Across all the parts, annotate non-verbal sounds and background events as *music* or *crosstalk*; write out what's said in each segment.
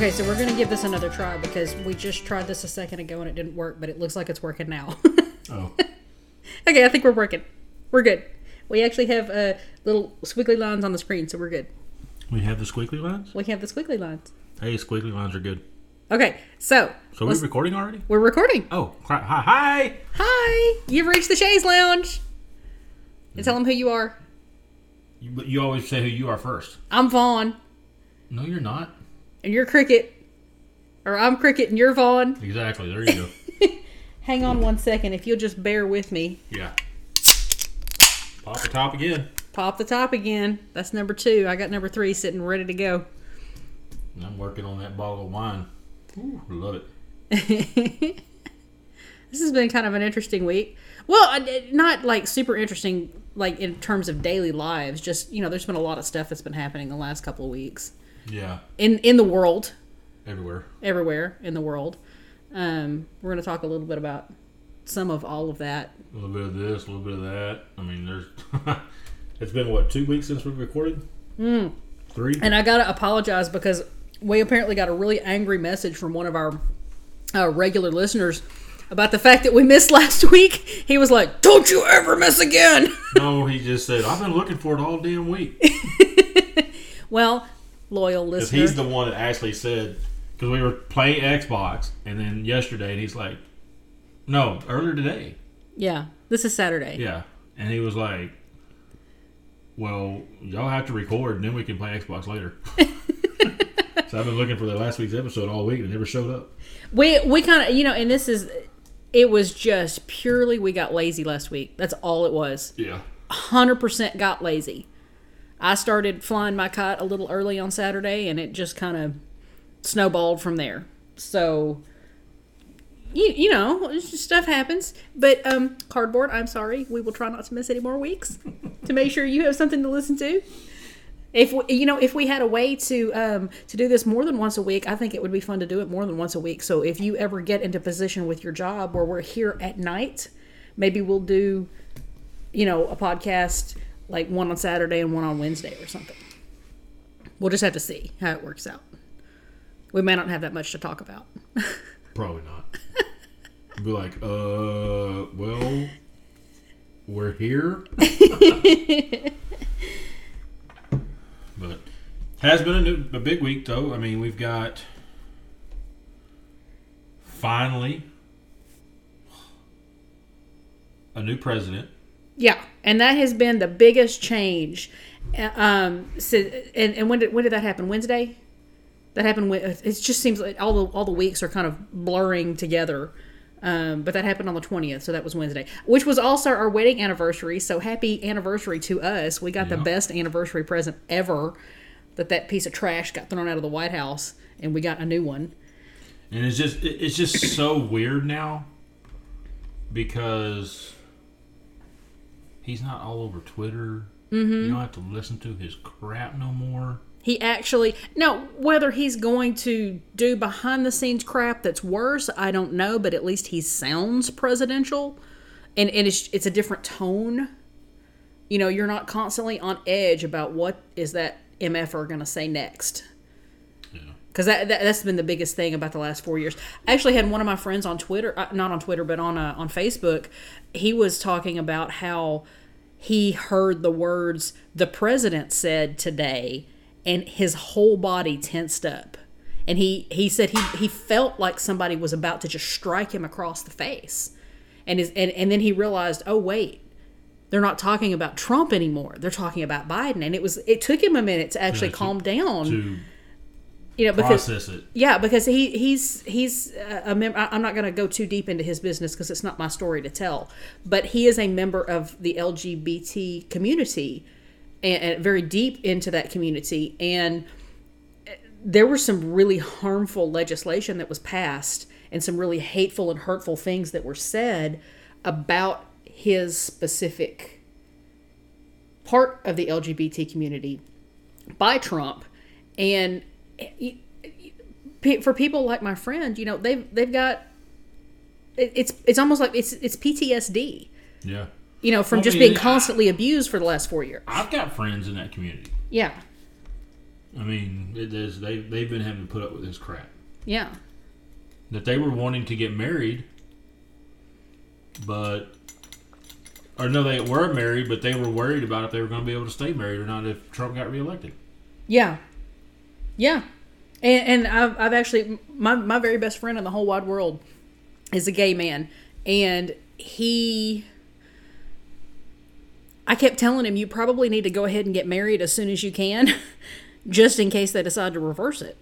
Okay, so we're gonna give this another try because we just tried this a second ago and it didn't work, but it looks like it's working now. *laughs* Oh, okay, I think we're working. We're good. We actually have uh, little squiggly lines on the screen, so we're good. we have the squiggly lines. We have the squiggly lines. Hey, squiggly lines are good. Okay, so So we're recording already? we're recording. Oh, hi, hi. Hi, you've reached the Shays Lounge. And tell them who you are. You, but you always say who you are first. I'm Vaughn, No, you're not. And you're Cricket. Or I'm Cricket, and you're Vaughn. Exactly. There you go. *laughs* Hang on one second, if you'll just bear with me. yeah. Pop the top again. Pop the top again. That's number two. I got number three sitting ready to go. And I'm working on that bottle of wine. Ooh, love it. *laughs* This has been kind of an interesting week. Well, uh, not like super interesting, like in terms of daily lives. Just you know, there's been a lot of stuff that's been happening the last couple of weeks Yeah. in in the world, Everywhere. everywhere in the world. Um, we're going to talk a little bit about some of all of that. A little bit of this, a little bit of that. I mean, there's. *laughs* it's been what two weeks since we recorded. Mm. Three. And I got to apologize because we apparently got a really angry message from one of our uh, regular listeners about the fact that we missed *laughs* last week. He was like, "Don't you ever miss again." no, he just said I've been looking for it all damn week. *laughs* well, loyal Because listener. he's the one that actually said, because we were playing Xbox, and then yesterday, and he's like, no, earlier today. yeah, this is Saturday. Yeah. And he was like, well, y'all have to record, and then we can play Xbox later. *laughs* so I've been looking for the last week's episode all week, and it never showed up. We we kind of you know, and this is it was just purely we got lazy last week. That's all it was. Yeah. Hundred percent got lazy. I started flying my kite a little early on Saturday, and it just kind of snowballed from there. So. You, you know, stuff happens. But um, cardboard, I'm sorry. We will try not to miss any more weeks *laughs* to make sure you have something to listen to. If we, you know, if we had a way to um, to do this more than once a week, I think it would be fun to do it more than once a week. So if you ever get into position with your job where we're here at night, maybe we'll do, you know, a podcast like one on Saturday and one on Wednesday or something. We'll just have to see how it works out. We may not have that much to talk about. *laughs* Probably not. Be like, uh, well, we're here. but has been a, new, a big week though. I mean, we've got finally a new president. Yeah, and that has been the biggest change. Uh, Um, so, and, and when did when did that happen? Wednesday. That happened. With, it just seems like all the all the weeks are kind of blurring together. Um, but that happened on the twentieth, so that was Wednesday, which was also our wedding anniversary. So happy anniversary to us! We got the best anniversary present ever. That that piece of trash got thrown out of the White House, and we got a new one. And it's just it's just so weird now because he's not all over Twitter. Mm-hmm. You don't have to listen to his crap no more. He actually now whether he's going to do behind the scenes crap that's worse, I don't know, but at least he sounds presidential, and and it's it's a different tone. You know, you're not constantly on edge about what is that mf'er going to say next. Yeah. Because that, that that's been the biggest thing about the last four years. I actually had one of my friends on Twitter, uh, not on Twitter, but on uh, on Facebook. He was talking about how he heard the words the president said today, and his whole body tensed up. And he he said he he felt like somebody was about to just strike him across the face, and his and and then he realized, oh wait. They're not talking about Trump anymore. They're talking about Biden, and it was. It took him a minute to actually to- calm down. To you know, because process it. yeah, because he he's he's a member. I'm not going to go too deep into his business because it's not my story to tell. But he is a member of the LGBT community, and, and very deep into that community. And eh, there was some really harmful legislation that was passed, and some really hateful and hurtful things that were said about his specific part of the LGBT community by Trump, and for people like my friend, you know, they've they've got it's it's almost like it's it's PTSD, Yeah. you know, from Well, I just mean, being constantly abused for the last four years. I've got friends in that community. Yeah, I mean, it is, they they've been having to put up with this crap. Yeah. That they were wanting to get married, but or no, they were married, but they were worried about if they were going to be able to stay married or not if Trump got reelected. Yeah. Yeah. And, and I've, I've actually, my, my very best friend in the whole wide world is a gay man. And he, I kept telling him, you probably need to go ahead and get married as soon as you can, *laughs* just in case they decide to reverse it.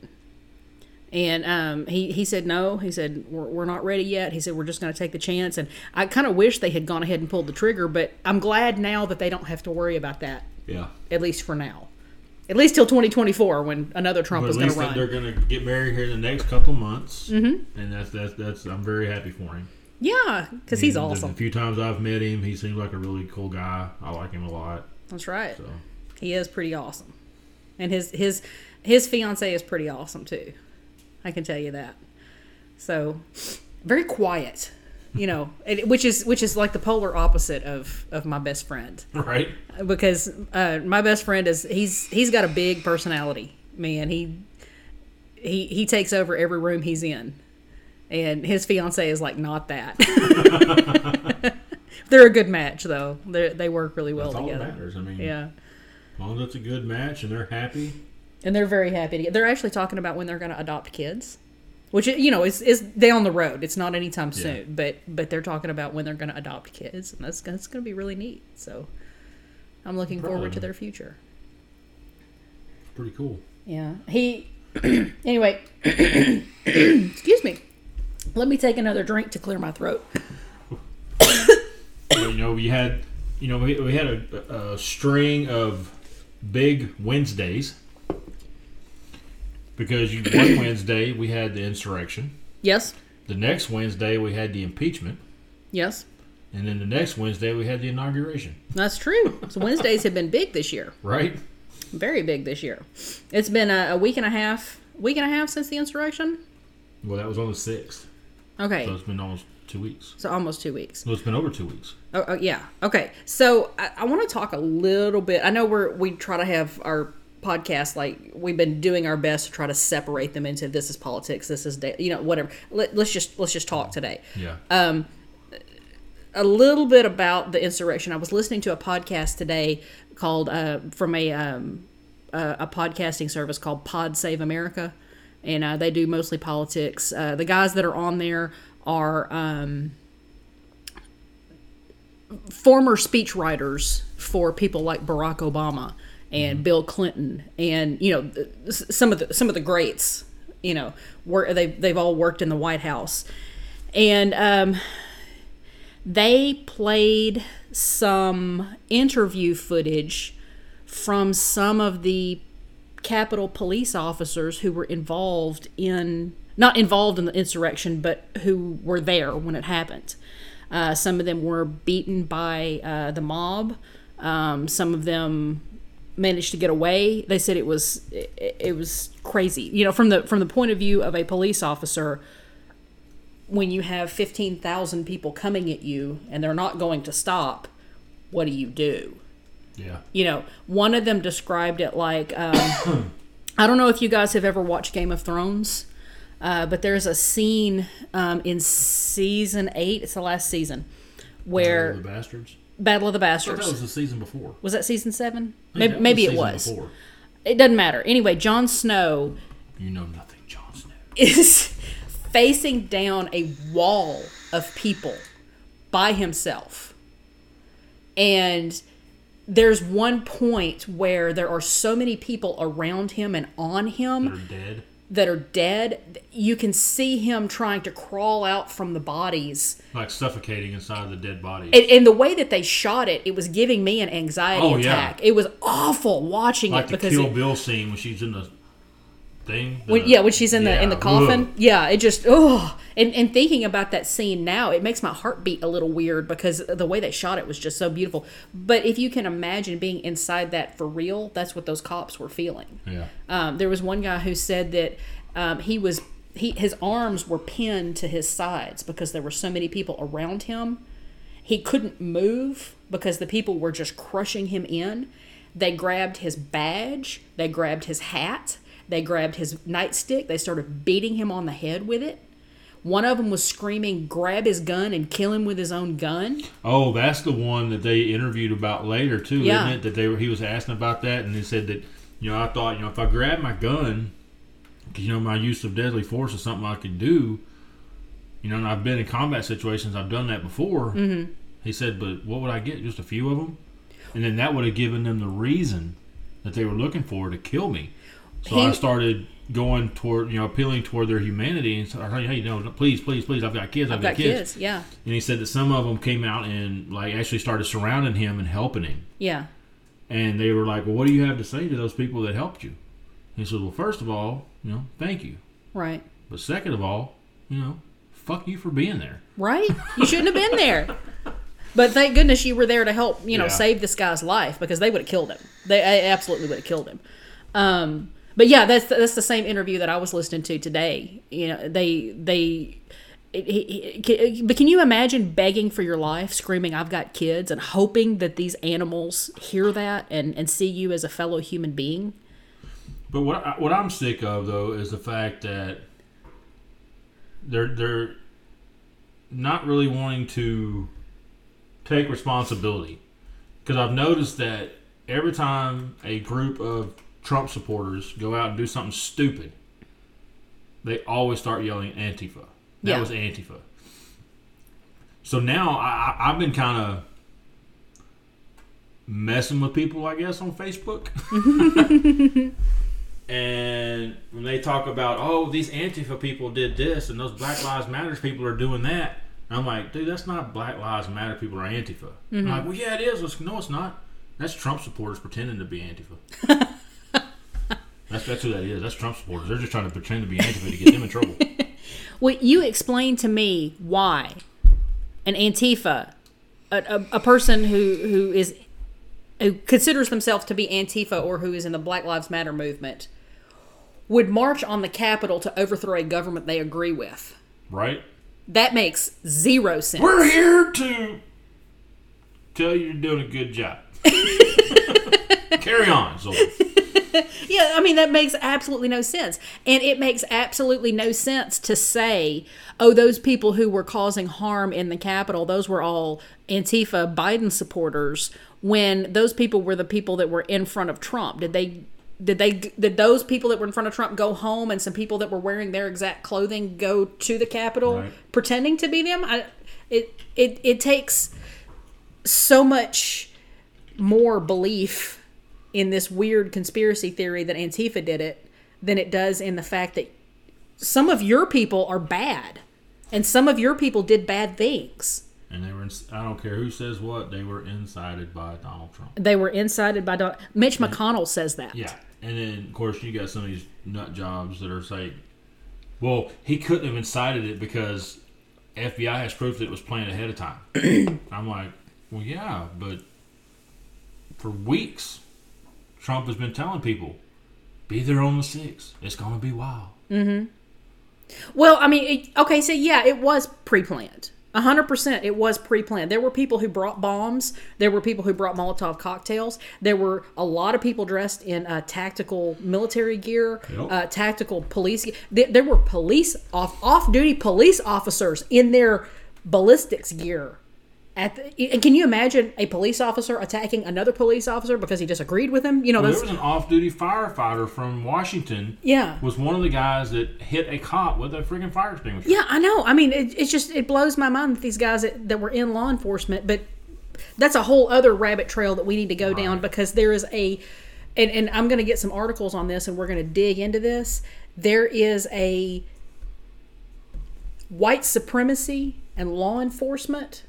And um, he, he said, no. He said, we're, we're not ready yet. He said, we're just going to take the chance. And I kind of wish they had gone ahead and pulled the trigger, but I'm glad now that they don't have to worry about that, Yeah. at least for now. At least till 2024 when another Trump But is going to run. they're going to get married here in the next couple months, mm-hmm. and that's that's that's. I'm very happy for him. Yeah, because he's the- awesome. The few times I've met him, he seems like a really cool guy. I like him a lot. That's right. So He is pretty awesome, and his his his fiance is pretty awesome too. I can tell you that. So very quiet, you know, and- which is which is like the polar opposite of of my best friend right, because uh, my best friend is he's he's got a big personality, man. He he he takes over every room he's in, and his fiance is like not that. *laughs* They're a good match though. They they work really well that's all that together. matters. I mean, Yeah. as long as it's a good match and they're happy. and they're very happy to get. They're actually talking about when they're going to adopt kids, which you know is is down the road. It's not anytime Yeah. soon, but but they're talking about when they're going to adopt kids, and that's that's going to be really neat. So I'm looking of forward to their future. Pretty cool. Yeah, he. *clears throat* anyway, *clears throat* excuse me. Let me take another drink to clear my throat. *coughs* You know, we had, you know, we, we had a, a string of big Wednesdays because you, one *clears throat* Wednesday we had the insurrection. Yes, The next Wednesday we had the impeachment, yes, and then the next Wednesday we had the inauguration. that's true. So Wednesdays have been big this year. Right? Very big this year. It's been a, a week and a half, week and a half since the insurrection. Well, that was on the sixth, Okay, so it's been almost two weeks. so almost two weeks. Well, it's been over two weeks. Oh, oh yeah. Okay. So I, I want to talk a little bit. I know we're we try to have our podcast like we've been doing our best to try to separate them into this is politics, this is da- you know whatever. Let, let's just let's just talk today. Yeah. A little bit about the insurrection. I was listening to a podcast today called uh, from a um, a, a podcasting service called Pod Save America, and uh, they do mostly politics. Uh, the guys that are on there are. Um, former speechwriters for people like Barack Obama and Bill Clinton and you know some of the some of the greats you know work they they've all worked in the White House and um, they played some interview footage from some of the Capitol police officers who were involved in not involved in the insurrection, but who were there when it happened. Uh, some of them were beaten by uh, the mob. Um, some of them managed to get away. They said it was it, it was crazy. You know, from the from the point of view of a police officer, when you have fifteen thousand people coming at you and they're not going to stop, what do you do? Yeah. you know, one of them described it like um, *coughs* I don't know if you guys have ever watched Game of Thrones, uh, but there's a scene um, in season eight. It's the last season where the Bastards. Battle of the I Bastards that was the season before. was that season seven? Maybe, that maybe it was. Before. It doesn't matter. Anyway, Jon Snow You know nothing, Jon Snow. is facing down a wall of people by himself. And there's one point where there are so many people around him and on him They're dead. That are dead. You can see him trying to crawl out from the bodies. Like suffocating inside of the dead body. And, and the way that they shot it, it was giving me an anxiety Oh, yeah. attack. It was awful watching like it the because Kill it- Bill scene when she's in the thing. When, yeah, when she's in the in the coffin. Yeah, it just oh, and and thinking about that scene now, it makes my heart beat a little weird because the way they shot it was just so beautiful. But if you can imagine being inside that for real, that's what those cops were feeling. Yeah. Um, there was one guy who said that um, he was he his arms were pinned to his sides because there were so many people around him. He couldn't move because the people were just crushing him in. They grabbed his badge, they grabbed his hat, they grabbed his nightstick, they started beating him on the head with it. One of them was screaming, "Grab his gun and kill him with his own gun." Oh, that's the one that they interviewed about later too, Yeah. isn't it? That they were he was asking about that, and he said that you know I thought you know if I grab my gun, you know my use of deadly force is something I could do. You know, and I've been in combat situations. I've done that before. Mm-hmm. He said, but what would I get? Just a few of them, and then that would have given them the reason that they were looking for to kill me. So He- I started going toward you know appealing toward their humanity and started, hey, no, no, please, please, please, I've got kids, I've, I've got kids. Yeah, and he said that some of them came out and like actually started surrounding him and helping him. yeah, And they were like, "Well, what do you have to say to those people that helped you?" He said, "Well, first of all, you know, thank you. right, But second of all, you know, fuck you for being there." right. You shouldn't have been there. But thank goodness you were there to help, you know, Yeah. save this guy's life because they would have killed him. They absolutely would have killed him. Um, but yeah, that's that's the same interview that I was listening to today. You know, they they. He, he, he- but can you imagine begging for your life, screaming, "I've got kids," and hoping that these animals hear that and, and see you as a fellow human being? But what I, what I'm sick of though is the fact that they're they're not really wanting to take responsibility because I've noticed that every time a group of Trump supporters go out and do something stupid, they always start yelling Antifa. That Yeah. was Antifa. So now I, I, I've been kind of messing with people, I guess, on Facebook. *laughs* And when they talk about, oh, these Antifa people did this and those Black Lives Matter people are doing that, I'm like, dude, that's not Black Lives Matter people are Antifa. I'm like, mm-hmm. well, yeah, it is. It's- No, it's not. That's Trump supporters pretending to be Antifa. *laughs* that's, that's who that is. That's Trump supporters. They're just trying to pretend to be Antifa to get them in trouble. *laughs* Well, you explain to me why an Antifa, a, a, a person who, who is who considers themselves to be Antifa or who is in the Black Lives Matter movement, would march on the Capitol to overthrow a government they agree with. Right? That makes zero sense. We're here to tell you you're doing a good job. *laughs* Carry on, Zola. Mean that makes absolutely no sense. And it makes absolutely no sense to say, "Oh, those people who were causing harm in the Capitol, those were all Antifa Biden supporters." When those people were the people that were in front of Trump, did they? Did they? Did those people that were in front of Trump go home, and some people that were wearing their exact clothing go to the Capitol, Right. pretending to be them? I, it it it takes so much more belief in this weird conspiracy theory that Antifa did it than it does in the fact that some of your people are bad and some of your people did bad things. And they were, in, I don't care who says what, they were incited by Donald Trump. They were incited by Don- Mitch McConnell says that. Yeah, and then of course you got some of these nut jobs that are saying, "Well, he couldn't have incited it because FBI has proof that it was planned ahead of time." *clears throat* I'm like, "Well, yeah, but for weeks, Trump has been telling people, be there on the sixth. It's going to be wild." Mm-hmm. Well, I mean, it, okay, so yeah, it was pre-planned. A hundred percent, it was pre-planned. There were people who brought bombs. There were people who brought Molotov cocktails. There were a lot of people dressed in uh, tactical military gear, Yep. uh, tactical police. There, there were police off off-duty police officers in their ballistics gear. At the, and can you imagine a police officer attacking another police officer because he disagreed with him? You know, Well, there was an off-duty firefighter from Washington. yeah. Was one of the guys that hit a cop with a freaking fire extinguisher. Yeah, I know. I mean, it, it's just it blows my mind that these guys that, that were in law enforcement, but that's a whole other rabbit trail that we need to go down because there is a, and, and I'm going to get some articles on this, and we're going to dig into this. There is a white supremacy and law enforcement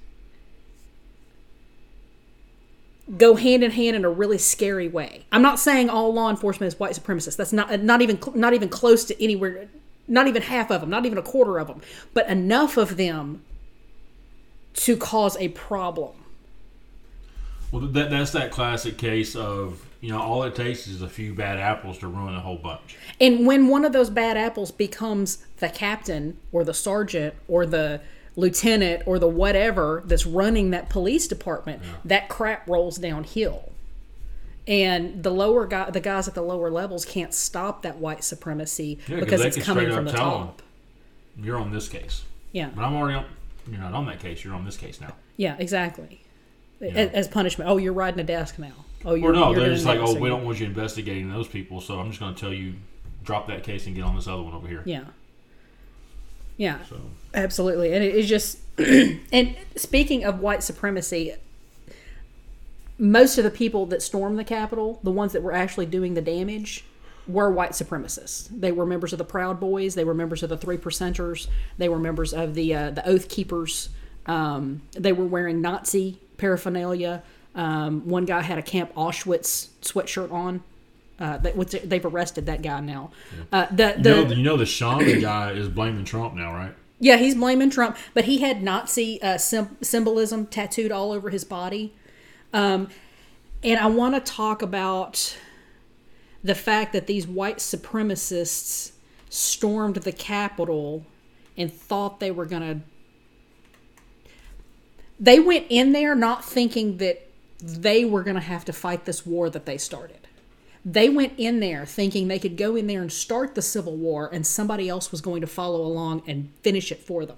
go hand in hand in a really scary way. I'm not saying all law enforcement is white supremacists. That's not not even not even close to anywhere not even half of them, not even a quarter of them, but enough of them to cause a problem. Well, that, that's that classic case of you know all it takes is a few bad apples to ruin a whole bunch. And when one of those bad apples becomes the captain or the sergeant or the lieutenant or the whatever that's running that police department, that crap rolls downhill. and the lower guy, the guys at the lower levels can't stop that white supremacy Yeah, because they it's can coming straight from up the tell top. them, You're on this case, Yeah, but I'm already on. You're not on that case. You're on this case now. yeah, exactly. Yeah. As, as punishment. Oh, you're riding a desk now. Oh, you're Or no, you're they're just like, oh, we don't want you investigating those people, so I'm just going to tell you, drop that case and get on this other one over here. Yeah. Yeah, So absolutely. And it is just, *clears throat* and speaking of white supremacy, most of the people that stormed the Capitol, the ones that were actually doing the damage, were white supremacists. They were members of the Proud Boys. They were members of the Three Percenters. They were members of the uh, the Oath Keepers. Um, they were wearing Nazi paraphernalia. Um, one guy had a Camp Auschwitz sweatshirt on. Uh, that, which they've arrested that guy now. Uh, the you know, you know the shaman guy is blaming Trump now, right? yeah, he's blaming Trump, but he had Nazi uh, sym- symbolism tattooed all over his body. Um, and I want to talk about the fact that these white supremacists stormed the Capitol and thought they were going to. They went in there not thinking that they were going to have to fight this war that they started. They went in there thinking they could go in there and start the Civil War and somebody else was going to follow along and finish it for them.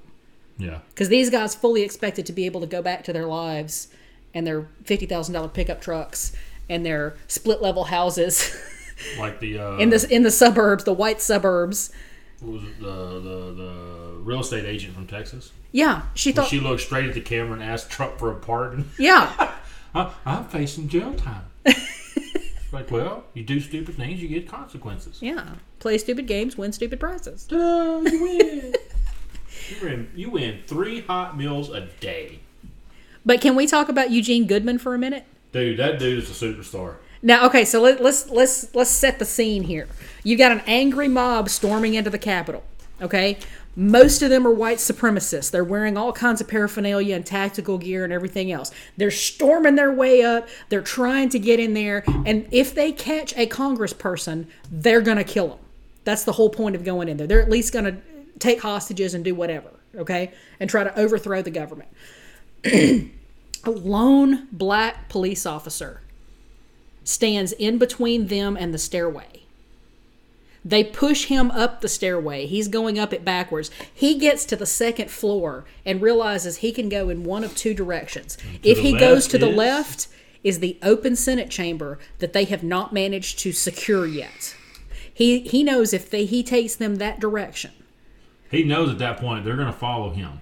Yeah. Because these guys fully expected to be able to go back to their lives and their $50,000 pickup trucks and their split level houses *laughs* Like the uh, in the, in the suburbs, the white suburbs. what was it, the, the the real estate agent from Texas. Yeah, she thought, She looked straight at the camera and asked Trump for a pardon. yeah, *laughs* I, I'm facing jail time. *laughs* like, well, you do stupid things, you get consequences. yeah. Play stupid games, win stupid prizes. You win. *laughs* you, win you win three hot meals a day. But can we talk about Eugene Goodman for a minute? Dude, that dude is a superstar. Now, okay, so let, let's let's let's set the scene here. You got an angry mob storming into the Capitol. Okay, most of them are white supremacists. They're wearing all kinds of paraphernalia and tactical gear and everything else. They're storming their way up. They're trying to get in there, and if they catch a congressperson, they're gonna kill them. That's the whole point of going in there. They're at least gonna take hostages and do whatever. Okay, and try to overthrow the government. *clears throat* a lone black police officer stands in between them and the stairway. They push him up the stairway. He's going up it backwards. He gets to the second floor and realizes he can go in one of two directions. If he goes to the left, is the open Senate chamber that they have not managed to secure yet. He he knows if they, he takes them that direction. He knows at that point they're going to follow him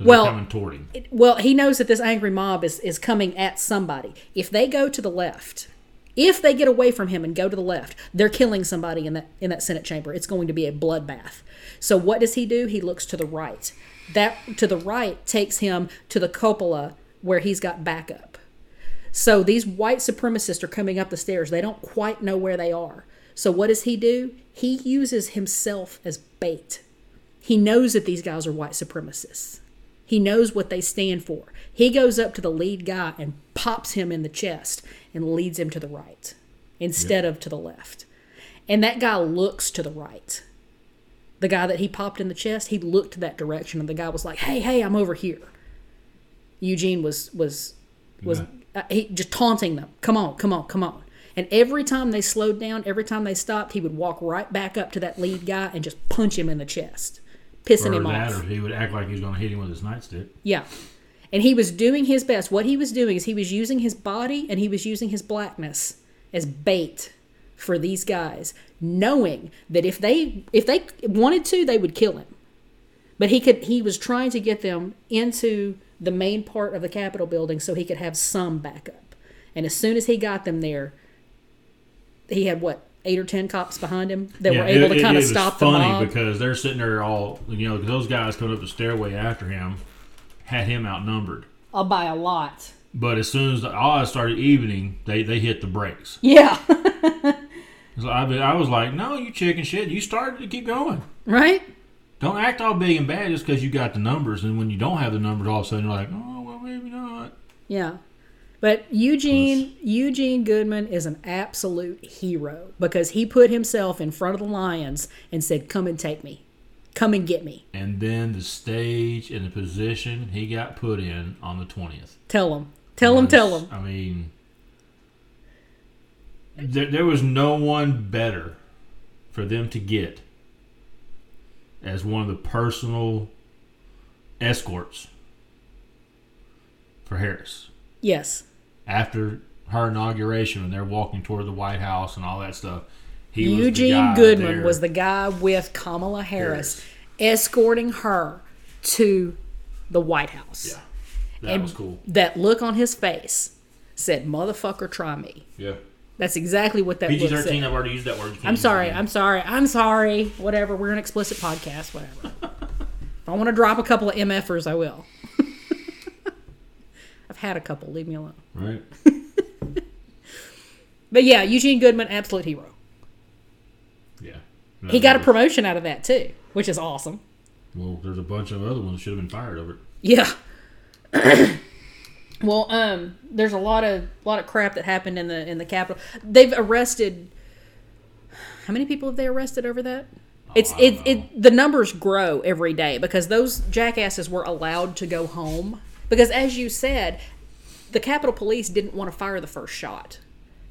Well- coming toward him. Well, he knows that this angry mob is, is coming at somebody. If they go to the left, if they get away from him and go to the left, they're killing somebody in that in that Senate chamber. It's going to be a bloodbath. So what does he do? He looks to the right. That to the right takes him to the cupola where he's got backup. So these white supremacists are coming up the stairs. They don't quite know where they are. So what does he do? He uses himself as bait. He knows that these guys are white supremacists. He knows what they stand for. He goes up to the lead guy and pops him in the chest and leads him to the right instead of to the left. And that guy looks to the right. The guy that he popped in the chest, he looked that direction and the guy was like, "Hey, hey, I'm over here." Eugene was was was uh, he just taunting them. Come on, come on, come on. And every time they slowed down, every time they stopped, he would walk right back up to that lead guy and just punch him in the chest, pissing Or him that, off. or he would act like he was going to hit him with his nightstick. Yeah. And he was doing his best. What he was doing is he was using his body and he was using his blackness as bait for these guys, knowing that if they if they wanted to, they would kill him. But he could he was trying to get them into the main part of the Capitol building so he could have some backup. And as soon as he got them there, he had what eight or ten cops behind him that were able to kind of was stop the funny mob. because they're sitting there all you know those guys coming up the stairway after him had him outnumbered. Uh, I'll buy a lot. But as soon as the odds started evening, they they hit the brakes. Yeah. *laughs* So I, I was like, no, you chicken shit. You started to keep going. right? Don't act all big and bad just because you got the numbers, and when you don't have the numbers, all of a sudden you're like, oh well, maybe not. Yeah. But Eugene Eugene Goodman is an absolute hero because he put himself in front of the lions and said, "Come and take me. Come and get me." And then the stage and the position he got put in on the twentieth. Tell him. Tell him, tell him. I mean, there, there was no one better for them to get as one of the personal escorts for Harris Yes. After her inauguration when they're walking toward the White House and all that stuff. He was the Eugene guy Goodman there. was the guy with Kamala Harris Harris. escorting her to the White House. yeah, that And was cool. That look on his face said, "Motherfucker, try me." Yeah, That's exactly what that PG thirteen. I've already used that word. I'm sorry. I'm sorry. I'm sorry. Whatever. We're an explicit podcast. Whatever. *laughs* if I want to drop a couple of MFers, I will. I've had a couple. Leave me alone. right. *laughs* But yeah, Eugene Goodman, absolute hero. Yeah, He got a promotion out of that too, which is awesome. Well, there's a bunch of other ones that should have been fired over it. Yeah. *coughs* well, um, there's a lot of lot of crap that happened in the in the Capitol. They've arrested. How many people have they arrested over that? It's I it, it the numbers grow every day because those jackasses were allowed to go home because as you said, the Capitol Police didn't want to fire the first shot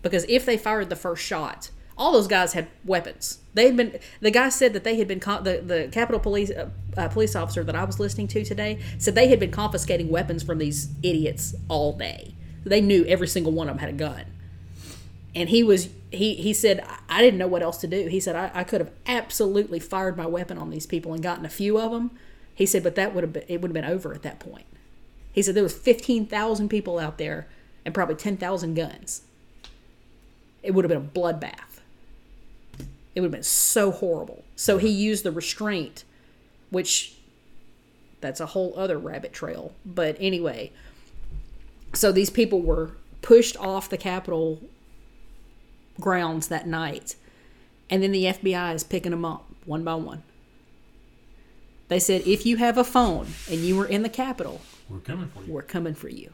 because if they fired the first shot, all those guys had weapons. They had been. The guy said that they had been. The the Capitol Police uh, uh, police officer that I was listening to today said they had been confiscating weapons from these idiots all day. They knew every single one of them had a gun, and he was. He, he said I didn't know what else to do. He said I, I could have absolutely fired my weapon on these people and gotten a few of them. He said, but that would have been it would have been over at that point. He said there was fifteen thousand people out there and probably ten thousand guns. It would have been a bloodbath. It would have been so horrible. So he used the restraint, which that's a whole other rabbit trail. But anyway, so these people were pushed off the Capitol grounds that night, and then the FBI is picking them up one by one. They said, if you have a phone and you were in the Capitol, We're coming for you. we're coming for you.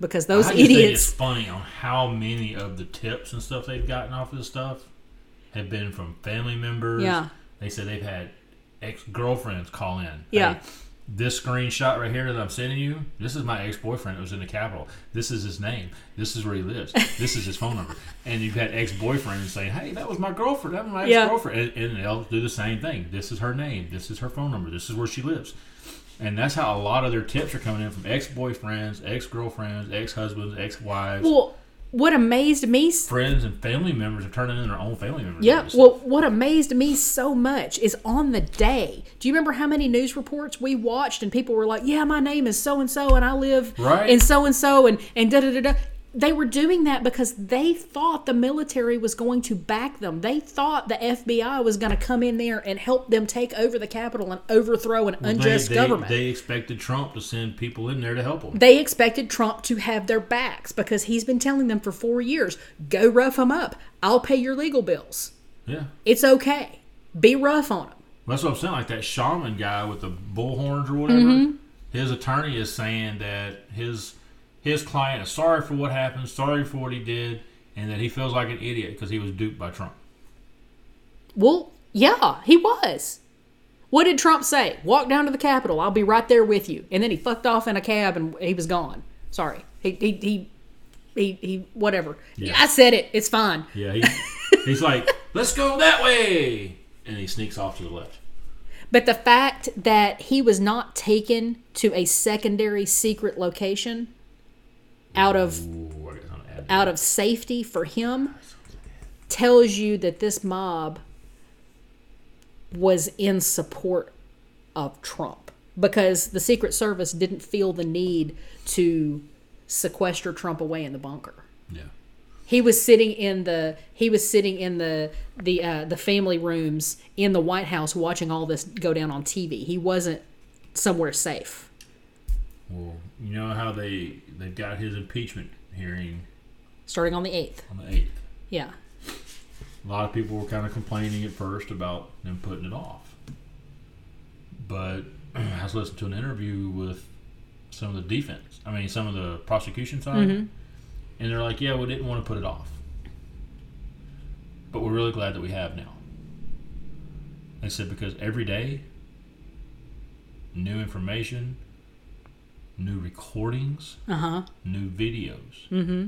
Because those idiots. I just think it's funny on how many of the tips and stuff they've gotten off of this stuff have been from family members. Yeah. They said they've had ex girlfriends call in. Yeah. Hey, this screenshot right here that I'm sending you, this is my ex boyfriend that was in the Capitol. This is his name. This is where he lives. This is his phone number. *laughs* And you've had ex boyfriends saying, hey, that was my girlfriend. That was my ex girlfriend. And, and they'll do the same thing. This is her name. This is her phone number. This is where she lives. And that's how a lot of their tips are coming in from ex boyfriends, ex girlfriends, ex husbands, ex wives. Well, what amazed me friends and family members are turning in their own family members. Yeah, well, what amazed me so much is on the day. Do you remember how many news reports we watched and people were like, "Yeah, my name is so and so, and I live Right. in so and so, and and da da da da." They were doing that because they thought the military was going to back them. They thought the FBI was going to come in there and help them take over the Capitol and overthrow an unjust they, government. They expected Trump to send people in there to help them. They expected Trump to have their backs because he's been telling them for four years go rough them up. I'll pay your legal bills. Yeah. It's okay. Be rough on them. That's what I'm saying. Like that shaman guy with the bullhorns or whatever. Mm-hmm. His attorney is saying that his his client is sorry for what happened, sorry for what he did, and that he feels like an idiot because he was duped by Trump. Well, yeah, he was. What did Trump say? Walk down to the Capitol. I'll be right there with you. And then he fucked off in a cab and he was gone. Sorry. He he he he, he whatever. Yeah. I said it. It's fine. Yeah, he, he's like, *laughs* let's go that way, and he sneaks off to the left. But the fact that he was not taken to a secondary secret location out of Ooh, I got something to add. out of safety for him tells you that this mob was in support of Trump because the Secret Service didn't feel the need to sequester Trump away in the bunker. Yeah. He was sitting in the he was sitting in the the uh, the family rooms in the White House watching all this go down on TV. He wasn't somewhere safe. Well, you know how they they got his impeachment hearing Starting on the eighth, on the eighth. yeah. A lot of people were kind of complaining at first about them putting it off. But *clears throat* I was listening to an interview with some of the defense, I mean, some of the prosecution side, mm-hmm. and they're like, yeah, we didn't want to put it off. But we're really glad that we have now. They said because every day, new information, new recordings, Uh huh. new videos. Mm-hmm.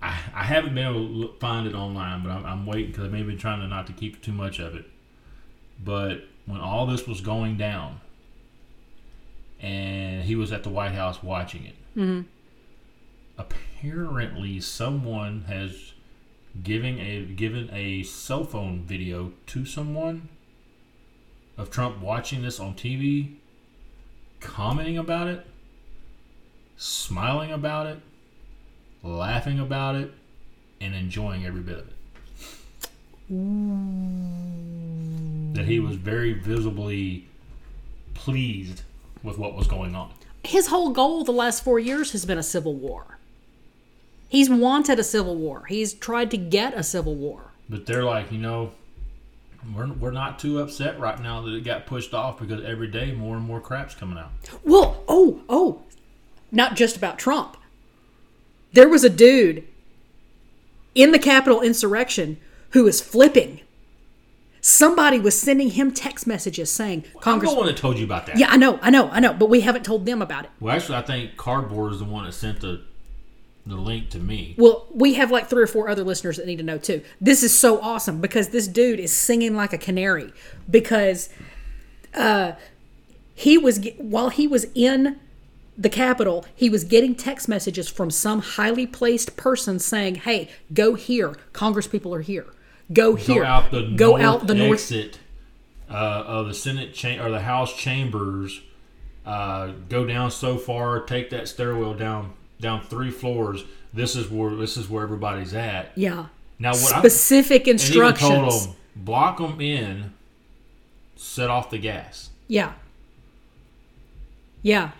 I, I haven't been able to look, find it online, but I'm, I'm waiting because I may have been trying to not to keep too much of it. But when all this was going down, and he was at the White House watching it, Mm-hmm. apparently someone has giving a given a cell phone video to someone of Trump watching this on TV, commenting about it, smiling about it, laughing about it, and enjoying every bit of it. That he was very visibly pleased with what was going on. His whole goal the last four years has been a civil war. He's wanted a civil war. He's tried to get a civil war. But they're like, you know, we're, we're not too upset right now that it got pushed off because every day more and more crap's coming out. Well, oh, oh, not just about Trump. There was a dude in the Capitol insurrection who was flipping. Somebody was sending him text messages saying, I'm Congress. the one that told you about that. Yeah, I know, I know, I know, but we haven't told them about it. Well, actually, I think Cardboard is the one that sent the the link to me. Well, we have like three or four other listeners that need to know too. This is so awesome because this dude is singing like a canary because uh, he was while he was in the Capitol, he was getting text messages from some highly placed person saying, "Hey, go here. Congress people are here. Go here. Go out the go north out the north." exit uh, of the Senate cha- or the House chambers. Uh, go down so far, take that stairwell down down three floors. This is where this is where everybody's at. Yeah, Now what I specific and even told them block them in, set off the gas. Yeah. Yeah.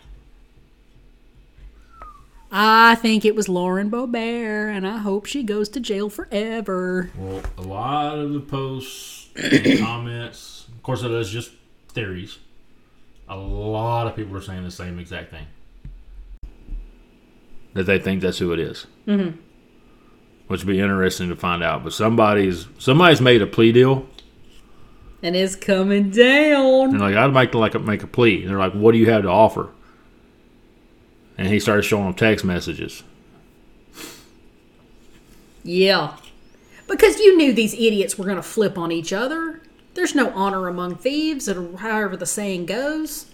I think it was Lauren Boebert, and I hope she goes to jail forever. Well, a lot of the posts, and comments, of course, it is just theories. A lot of people are saying the same exact thing. That they think that's who it is. Mm-hmm. Which would be interesting to find out. But somebody's somebody's made a plea deal, And it's coming down. and like I'd like to like make a plea. And they're like, "What do you have to offer?" And he started showing them text messages. Yeah. Because you knew these idiots were going to flip on each other. There's no honor among thieves, or however the saying goes.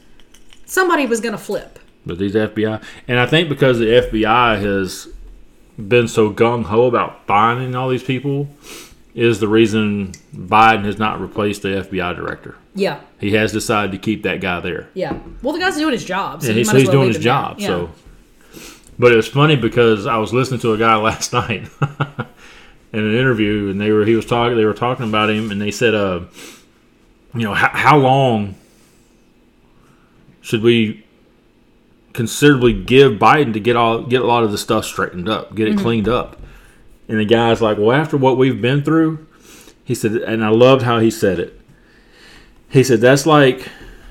Somebody was going to flip. But these FBI, and I think because the FBI has been so gung ho about finding all these people, is the reason Biden has not replaced the FBI director. Yeah. He has decided to keep that guy there. Yeah. Well, the guy's doing his job. So and you he's, might as he's well doing his job. there. So, but it was funny because I was listening to a guy *laughs* last night in an interview, and they were he was talking they were talking about him, and they said, uh, you know, how, how long should we considerably give Biden to get all get a lot of the stuff straightened up, get it mm-hmm. cleaned up? And the guy's like, well, after what we've been through, he said, and I loved how he said it. He said that's like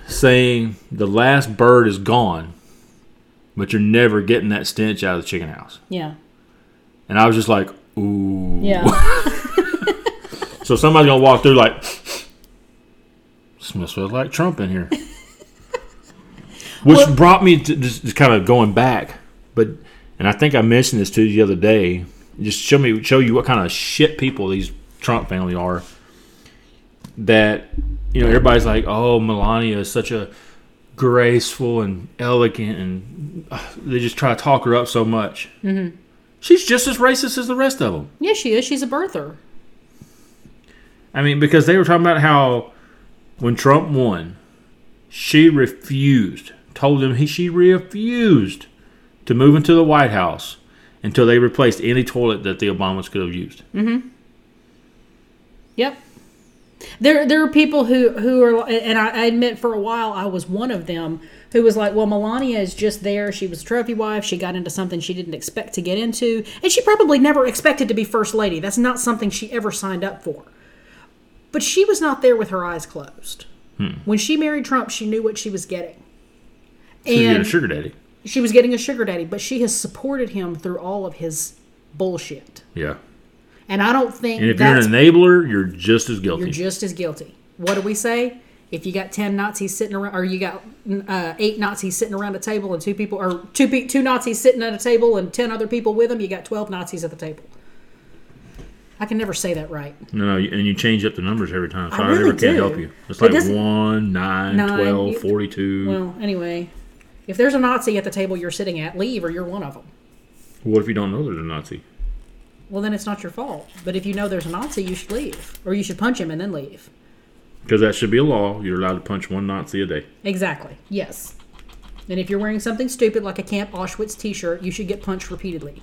saying the last bird is gone, but you're never getting that stench out of the chicken house. Yeah. And I was just like, ooh. Yeah. *laughs* So somebody's gonna walk through like, smells like Trump in here. *laughs* Which Well- brought me to just, just kind of going back, but and I think I mentioned this to you the other day. Just show me, show you what kind of shit people these Trump family are. That you know, everybody's like, oh, Melania is such a graceful and elegant, and uh, they just try to talk her up so much. Mm-hmm. She's just as racist as the rest of them. yeah, she is. She's a birther. I mean, because they were talking about how when Trump won, she refused, told him he she refused to move into the White House until they replaced any toilet that the Obamas could have used. Mm-hmm. Yep. There, there are people who who are, and I, I admit for a while I was one of them who was like, well, Melania is just there. She was a trophy wife. She got into something she didn't expect to get into, and she probably never expected to be first lady. That's not something she ever signed up for. But she was not there with her eyes closed. When she married Trump, she knew what she was getting, So you get a and sugar daddy. she was getting a sugar daddy. But she has supported him through all of his bullshit, Yeah. and I don't think And if you're an enabler, you're just as guilty. You're just as guilty. What do we say? if you got 10 Nazis sitting around, or you got uh, eight Nazis sitting around a table and two people, or two, pe- two Nazis sitting at a table and 10 other people with them, you got 12 Nazis at the table. I can never say that right. No, no, and you change up the numbers every time, so I I, really never can't help you. It's like doesn't- 1, 9, Nine, 12, you- 42. Well, anyway, if there's a Nazi at the table you're sitting at, leave or you're one of them. what if you don't know there's a Nazi? Well, then it's not your fault. But if you know there's a Nazi, you should leave. Or you should punch him and then leave. Because that should be a law. You're allowed to punch one Nazi a day. Exactly. Yes. And if you're wearing something stupid like a Camp Auschwitz t shirt, you should get punched repeatedly.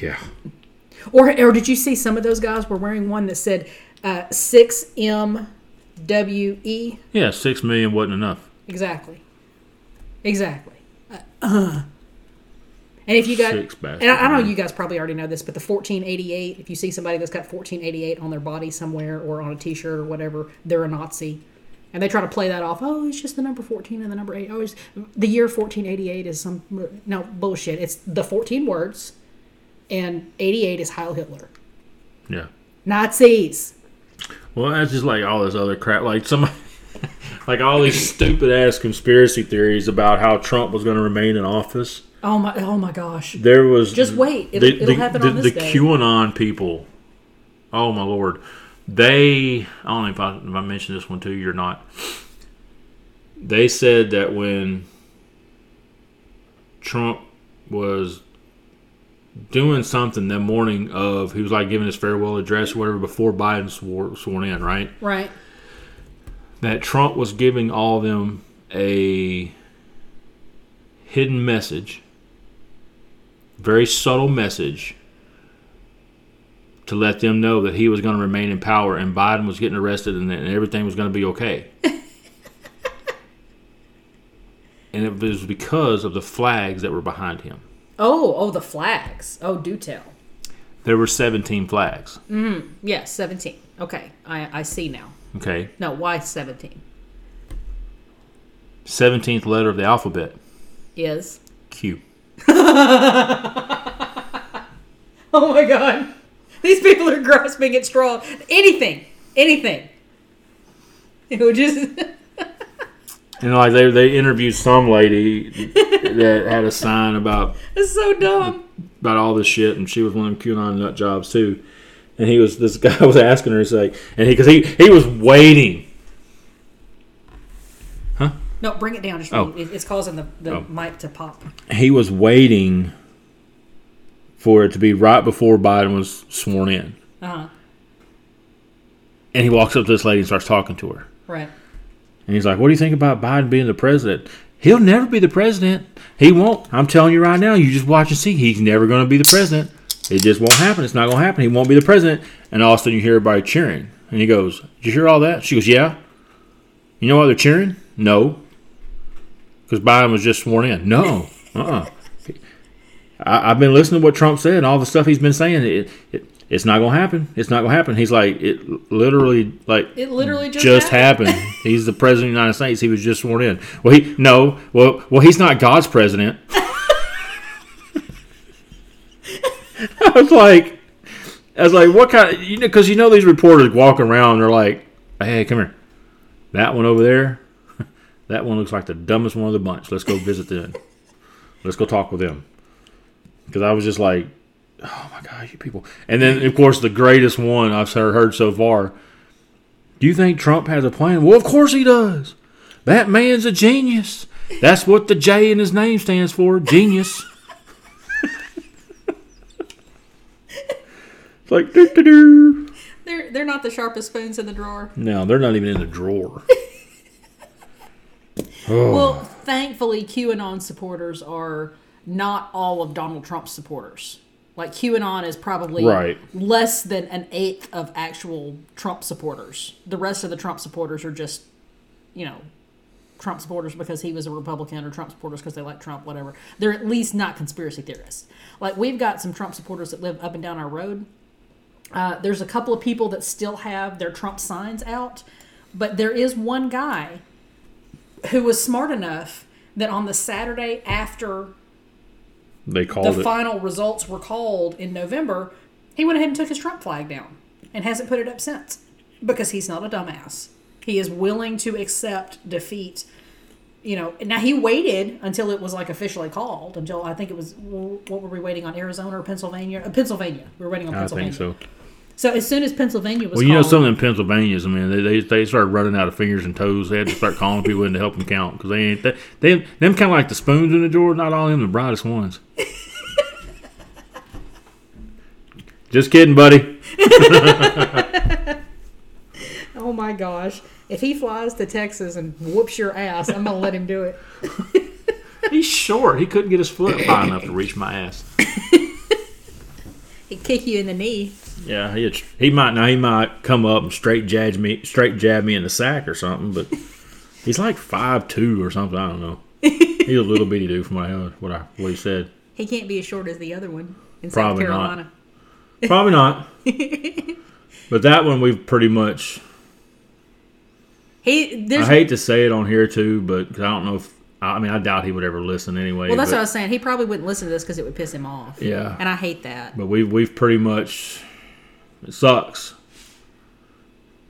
Yeah. Or, or did you see some of those guys were wearing one that said uh, 6MWE? Yeah, 6 million wasn't enough. Exactly. Exactly. Uh, and if you got, and I, I know you guys probably already know this, but the 1488, if you see somebody that's got 1488 on their body somewhere or on a t shirt or whatever, they're a Nazi. And they try to play that off. Oh, it's just the number 14 and the number 8. Oh, it's, the year 1488 is some. No, bullshit. It's the 14 words, and 88 is Heil Hitler. Yeah. Nazis. Well, that's just like all this other crap. Like some, like all these *clears throat* stupid ass conspiracy theories about how Trump was going to remain in office. Oh my! Oh my gosh! There was Just wait. It'll- it'll happen the, on this the day. QAnon people. Oh my lord, they. I don't know if I, if I mentioned this one to you or not. They said that when Trump was doing something that morning of he was like giving his farewell address or whatever before Biden swore, sworn in, right? Right. That Trump was giving all of them a hidden message, very subtle message, to let them know that he was going to remain in power and Biden was getting arrested and, and everything was going to be okay. *laughs* and it was because of the flags that were behind him. Oh, oh, the flags. Oh, do tell. There were 17 flags. Mm, yes, 17. Okay, I, I see now. Okay. No, why 17? 17th letter of the alphabet, Is. Q. *laughs* Oh my god. These people are grasping at straw. Anything. Anything. It would just. *laughs* You know, like they, they interviewed some lady that had a sign about it's so dumb. about all this shit, and she was one of them QAnon nut jobs too. And he was this guy *laughs* was asking her, he's like, and he because he he was waiting. Huh? No, bring it down. Just Oh. it- it's causing the, the Oh. mic to pop. He was waiting for it to be right before Biden was sworn in, Uh huh. and he walks up to this lady and starts talking to her, Right. and he's like, "What do you think about Biden being the president?" He'll never be the president. He won't. I'm telling you right now. You just watch and see. He's never going to be the president. It just won't happen. It's not going to happen. He won't be the president. And all of a sudden, you hear everybody cheering. And he goes, "Did you hear all that?" She goes, "Yeah." You know why they're cheering? No, because Biden was just sworn in. No, *laughs* uh, uh I, I've been listening to what Trump said and all the stuff he's been saying. It, it it's not going to happen. It's not going to happen. He's like it literally like It literally just, just happened. happened. He's the president of the United States. He was just sworn in. Well, he no. Well, well, he's not God's president. *laughs* *laughs* I was like, I was like, what kind? Of, you know, because you know these reporters walk around. They're like, hey, come here. That one over there. *laughs* That one looks like the dumbest one of the bunch. Let's go visit them. Let's go talk with them. Because I was just like, oh my god, you people. And then of course the greatest one I've heard heard so far. Do you think Trump has a plan? Well, of course he does. That man's a genius. That's what the J in his name stands for. Genius. It's like doo doo doo. They're they're not the sharpest spoons in the drawer. No, they're not even in the drawer. *laughs* Oh. Well, thankfully, QAnon supporters are not all of Donald Trump's supporters. Like QAnon is probably Right. less than an eighth of actual Trump supporters. The rest of the Trump supporters are just, you know, Trump supporters because he was a Republican or Trump supporters because they like Trump, whatever. They're at least not conspiracy theorists. Like we've got some Trump supporters that live up and down our road. Uh, there's a couple of people that still have their Trump signs out, but there is one guy who was smart enough that on the Saturday after They the called it. final results were called in November, he went ahead and took his Trump flag down and hasn't put it up since because he's not a dumbass. He is willing to accept defeat. You know, now he waited until it was like officially called. Until I think it was what were we waiting on Arizona or Pennsylvania? Uh, Pennsylvania. We were waiting on I Pennsylvania. think so. So as soon as Pennsylvania was Well, you know, called, some of them Pennsylvanians, I mean, they, they they started running out of fingers and toes. They had to start calling people in to help them count because they ain't they, they them kind of like the spoons in the drawer. Not all them the brightest ones. *laughs* Just kidding, buddy. *laughs* oh my gosh, if he flies to Texas and whoops your ass, I'm gonna let him do it. *laughs* He's short. He couldn't get his foot high enough to reach my ass. He'd kick you in the knee. Yeah, he he might now he might come up and straight jab me straight jab me in the sack or something, but he's like five two or something. I don't know. *laughs* He's a little bitty dude from what I heard, what I what he said. He can't be as short as the other one in Probably South not. Probably not. *laughs* but that one we've pretty much. He I hate to say it on here too, but 'cause I don't know if I mean I doubt he would ever listen anyway. well, that's but, what I was saying. He probably wouldn't listen to this because it would piss him off. Yeah. and I hate that. but we've we've pretty much. It sucks.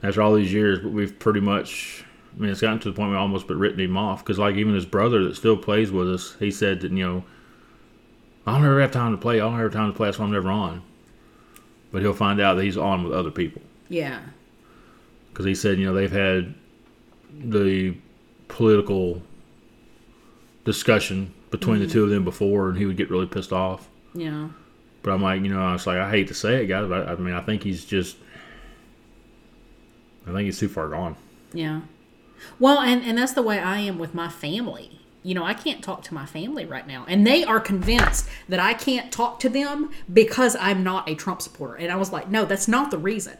After all these years, but we've pretty much. I mean, it's gotten to the point where we almost but written him off because, like, even his brother that still plays with us, he said that you know, I don't ever have time to play. I don't ever have time to play. That's why I'm never on. But he'll find out that he's on with other people. Yeah, because he said you know they've had the political discussion between the two of them mm-hmm. before, and he would get really pissed off. yeah. But I'm like, you know, I was like, I hate to say it, guys, but I, I mean, I think he's just, I think he's too far gone. Yeah. Well, and, and that's the way I am with my family. You know, I can't talk to my family right now. And they are convinced that I can't talk to them because I'm not a Trump supporter. And I was like, no, that's not the reason.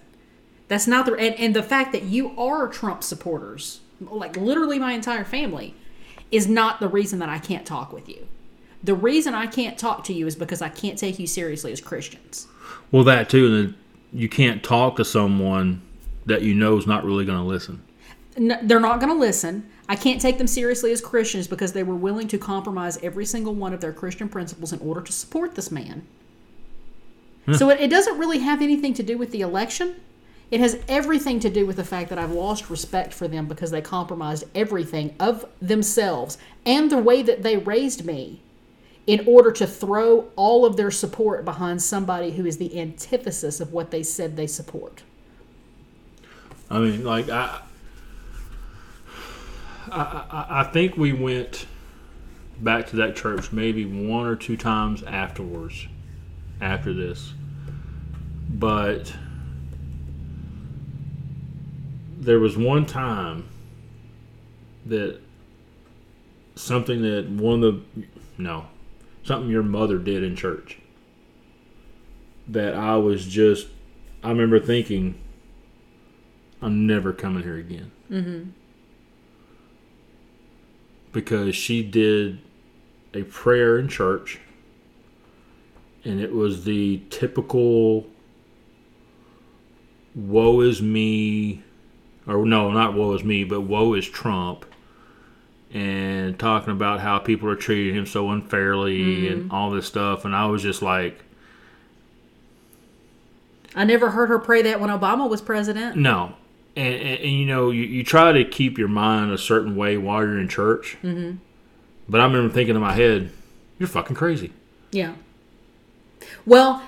That's not the and, and the fact that you are Trump supporters, like literally my entire family, is not the reason that I can't talk with you. The reason I can't talk to you is because I can't take you seriously as Christians. Well, that too, and you can't talk to someone that you know is not really going to listen. N- they're not going to listen. I can't take them seriously as Christians because they were willing to compromise every single one of their Christian principles in order to support this man. So it, it doesn't really have anything to do with the election. It has everything to do with the fact that I've lost respect for them because they compromised everything of themselves and the way that they raised me in order to throw all of their support behind somebody who is the antithesis of what they said they support. I mean, like I, I, I, think we went back to that church maybe one or two times afterwards, after this, but there was one time that something that one of the no something your mother did in church that I was just I remember thinking I'm never coming here again. Mm-hmm. Because she did a prayer in church, and it was the typical woe is me, or no, not woe is me, but woe is Trump, and talking about how people are treating him so unfairly and all this stuff. And I was just like, I never heard her pray that when Obama was president. No. And, and, and, you know, you, you try to keep your mind a certain way while you're in church. Mm-hmm. But I remember thinking in my head, you're fucking crazy. Yeah. Well,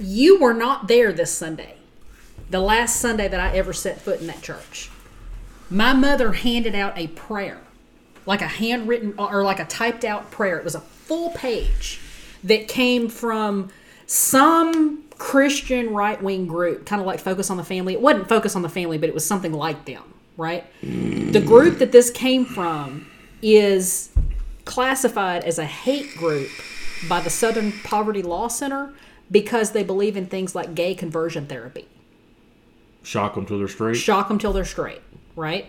you were not there this Sunday, the last Sunday that I ever set foot in that church. My mother handed out a prayer, like a handwritten or like a typed out prayer. It was a full page that came from some Christian right wing group, kind of like Focus on the Family. It wasn't Focus on the Family, but it was something like them, right? The group that this came from is classified as a hate group by the Southern Poverty Law Center because they believe in things like gay conversion therapy. Shock them till they're straight. Shock them till they're straight, right?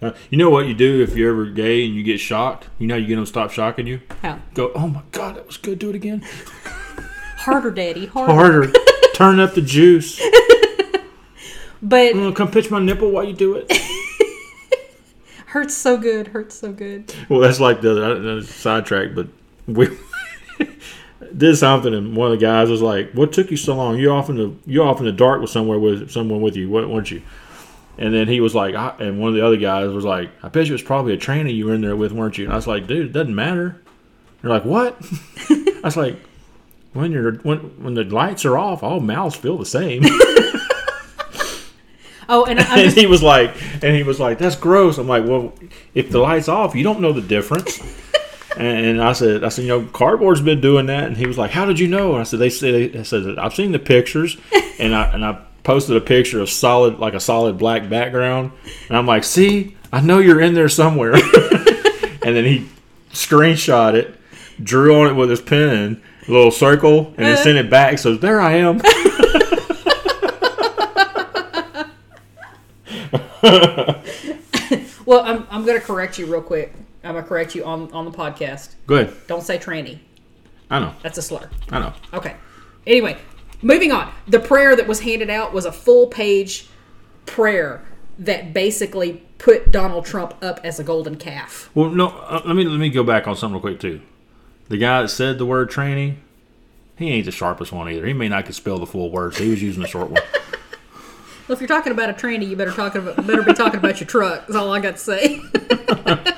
Uh, you know what you do if you're ever gay and you get shocked? You know you get them to stop shocking you? How? Go, oh my God, that was good. Do it again. *laughs* Harder, Daddy, harder. Harder. *laughs* Turn up the juice. But come pitch my nipple while you do it. *laughs* hurts so good, hurts so good. Well, that's like the other sidetrack, but we did something, and one of the guys was like, "What took you so long? You off in the you off in the dark with somewhere with someone with you, weren't you?" And then he was like, I, and one of the other guys was like, I bet you it was probably a trainee you were in there with, weren't you? And I was like, dude, it doesn't matter. They're like, what? *laughs* I was like, when you're when when the lights are off, all mouths feel the same. *laughs* Oh, and I'm and he was like, and he was like, that's gross. I'm like, well, if the lights off, you don't know the difference. And I said, I said, you know, cardboard's been doing that. And he was like, how did you know? And I said, they said, I said, I've seen the pictures, *laughs* and I and I posted a picture of solid, like a solid black background. And I'm like, see, I know you're in there somewhere. *laughs* and then he screenshot it, drew on it with his pen, a little circle, and then sent it back. So there I am. *laughs* well, I'm, I'm going to correct you real quick. I'm going to correct you on, on the podcast. Good. Don't say tranny. I know. That's a slur. I know. Okay. Anyway, moving on. The prayer that was handed out was a full page prayer that basically put Donald Trump up as a golden calf. Well, no. Uh, let me let me go back on something real quick too. The guy that said the word training, he ain't the sharpest one either. He may not could spell the full word, so he was using the short one. *laughs* *laughs* Well, if you're talking about a tranny, you better talk about better be talking about your truck. That's all I got to say. *laughs*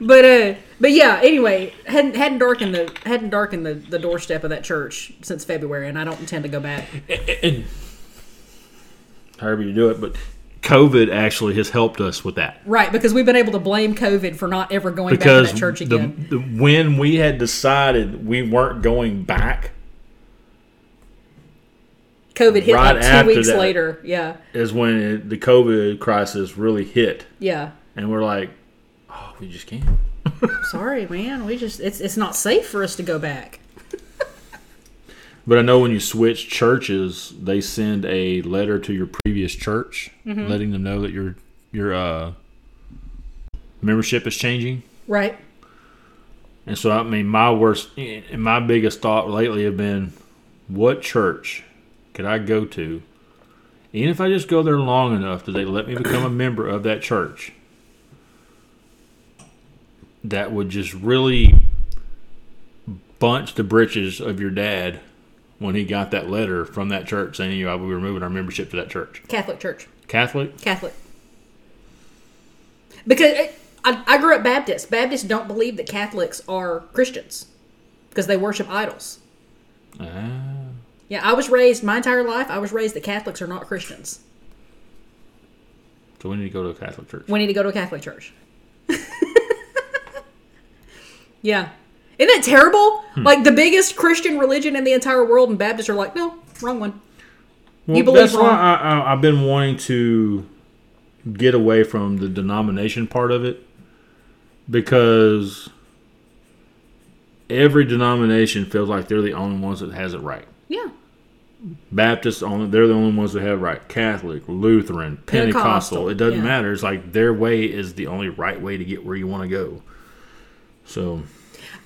but uh, but yeah. Anyway, hadn't hadn't darkened the hadn't darkened the, the doorstep of that church since February, and I don't intend to go back. and however you do it, but COVID actually has helped us with that Right, because we've been able to blame COVID for not ever going because back to that church again. the, when we had decided we weren't going back COVID hit right like two weeks later. Yeah, is when it, the COVID crisis really hit, yeah. and we're like, we just can't. Sorry, man. We just it's it's not safe for us to go back. But I know when you switch churches, they send a letter to your previous church, Mm-hmm. letting them know that your your uh, membership is changing. Right. And so, I mean, my worst and my biggest thought lately have been, what church could I go to? Even if I just go there long enough, do they let me become a member of that church? That would just really bunch the britches of your dad when he got that letter from that church saying you know, we were moving our membership to that church. Catholic Church. Catholic? Catholic. Because it, I, I grew up Baptist. Baptists don't believe that Catholics are Christians because they worship idols. Ah. Yeah, I was raised my entire life. I was raised that Catholics are not Christians. So we need to go to a Catholic church. We need to go to a Catholic church. *laughs* yeah. Isn't that terrible? Hmm. Like the biggest Christian religion in the entire world, and Baptists are like, no, wrong one. Well, believe that's why. I, I, I've been wanting to get away from the denomination part of it because every denomination feels like they're the only ones that has it right. Yeah. Baptists only they're the only ones that have it right. Catholic, Lutheran, Pentecostal, Pentecostal, it doesn't yeah. matter. It's like their way is the only right way to get where you want to go. So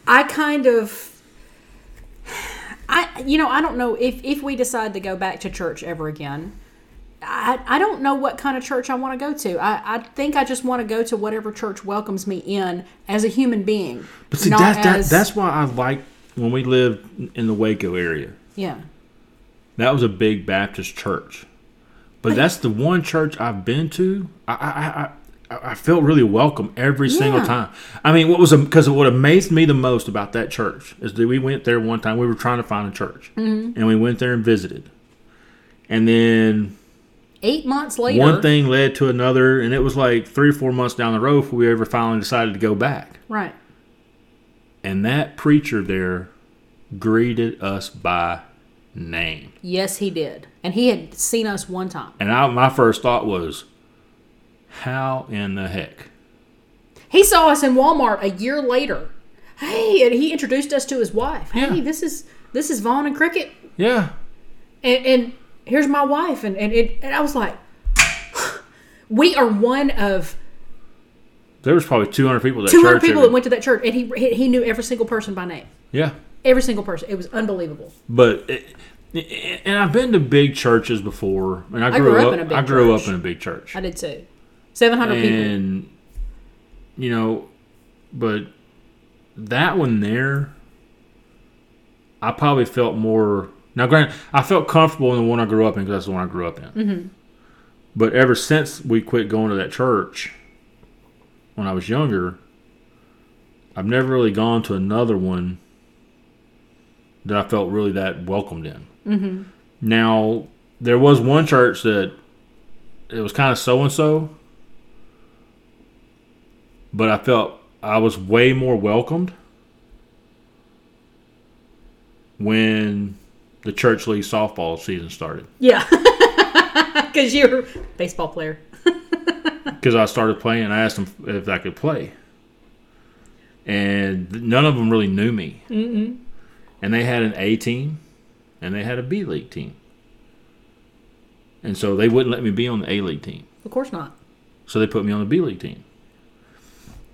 I kind of I you know, I don't know if if we decide to go back to church ever again. I, I don't know what kind of church I want to go to. I, I think I just want to go to whatever church welcomes me in as a human being. But see that, that as- that's why I like when we lived in the Waco area. yeah. That was a big Baptist church, but that's the one church I've been to. I I, I, I felt really welcome every single time. I mean, what was because what amazed me the most about that church is that we went there one time. We were trying to find a church, Mm-hmm. and we went there and visited, and then Eight months later, one thing led to another, and it was like three or four months down the road before we ever finally decided to go back. right? And that preacher there greeted us by name. Yes, he did, and he had seen us one time. And I, my first thought was, how in the heck? He saw us in Walmart a year later. Hey, and he introduced us to his wife. Hey, Yeah. this is this is Vaughn and Cricket, Yeah. and, and here's my wife, and and, it, and I was like, *sighs* we are one of There was probably 200 people at that 200 church. people that went to that church, and he he he knew every single person by name, yeah. every single person. It was unbelievable. But, it, and I've been to big churches before. And I grew, grew up up, in a big I grew church. up in a big church. I did too. Seven hundred people. and, you know, but that one there, I probably felt more Now, granted, I felt comfortable in the one I grew up in because that's the one I grew up in. Mm-hmm. But ever since we quit going to that church when I was younger, I've never really gone to another one that I felt really that welcomed in. Mm-hmm. Now, there was one church that it was kind of so and so, but I felt I was way more welcomed when the church league softball season started Yeah. *laughs* Because you're a baseball player. *laughs* because I started playing. And I asked them if I could play, and none of them really knew me. Mm-mm. And they had an A team, and they had a B league team, and so they wouldn't let me be on the A league team. Of course not. So they put me on the B League team.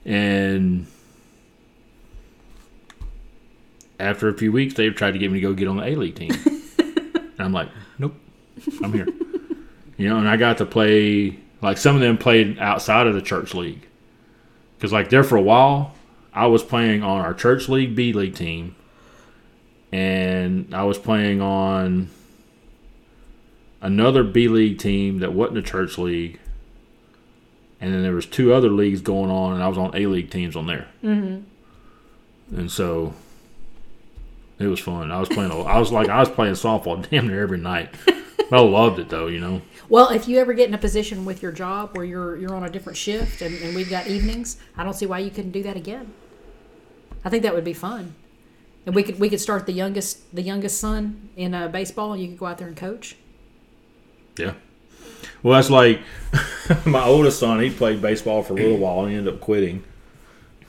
And after a few weeks, they've tried to get me to go get on the A League team. *laughs* and I'm like, nope, I'm here. *laughs* you know, and I got to play, like, some of them played outside of the church league. Because, like, there for a while, I was playing on our church league B League team. And I was playing on another B League team that wasn't a church league and then there was two other leagues going on, and I was on A League teams on there, Mm-hmm. and so it was fun. I was playing. a- I was like I was playing softball *laughs* damn near every night. I loved it though, you know. Well, if you ever get in a position with your job where you're you're on a different shift and, and we've got evenings, I don't see why you couldn't do that again. I think that would be fun. And we could we could start the youngest the youngest son in uh, baseball and you could go out there and coach. Yeah. Well, that's like *laughs* my oldest son. He played baseball for a little while and he ended up quitting,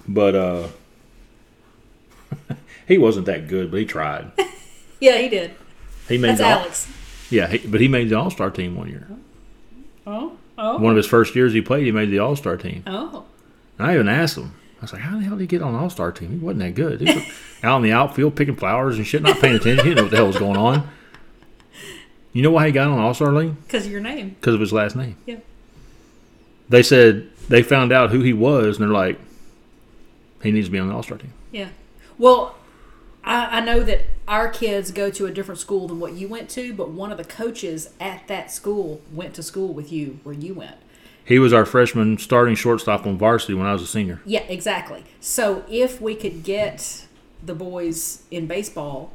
but uh, *laughs* he wasn't that good. But he tried. *laughs* Yeah, he did. He made That's the Alex. yeah, he, but he made the All Star team one year. Oh, oh, One of his first years he played, he made the All Star team. oh. And I even asked him. I was like, "How the hell did he get on the All Star team? He wasn't that good. He was out in the outfield picking flowers and shit, not paying attention. He didn't know what the hell was going on." You know why he got on All Star league? Because of your name. Because of his last name. Yeah. They said they found out who he was, and they're like, "He needs to be on the All Star team." Yeah. Well, I, I know that our kids go to a different school than what you went to, but one of the coaches at that school went to school with you where you went. He was our freshman starting shortstop on varsity when I was a senior. Yeah, exactly. So if we could get the boys in baseball,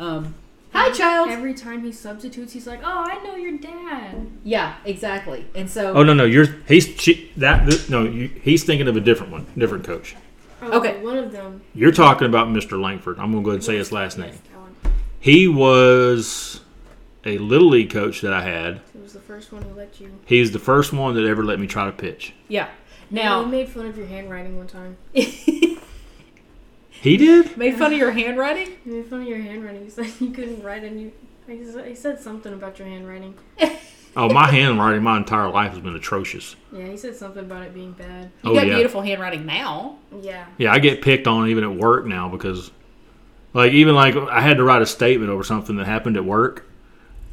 um, hi child. Every time he substitutes, he's like, "Oh, I know your dad." Yeah, exactly. And so Oh no, no, you're he's she, that th- no, you, he's thinking of a different one, different coach. Oh, Okay. One of them. You're talking about Mr. Langford. I'm gonna go ahead and say his last name. Yes, Callan. He was a little league coach that I had. He was the first one who let you. He's the first one that ever let me try to pitch. yeah. Now he Now made fun of your handwriting one time. *laughs* He did? made fun of your handwriting. He made fun of your handwriting. He said you couldn't write, and you. He said- he said something about your handwriting. *laughs* Oh, my handwriting my entire life has been atrocious. Yeah, he said something about it being bad. You Oh, got yeah. beautiful handwriting now. Yeah. Yeah, I get picked on even at work now because, like, even like I had to write a statement over something that happened at work,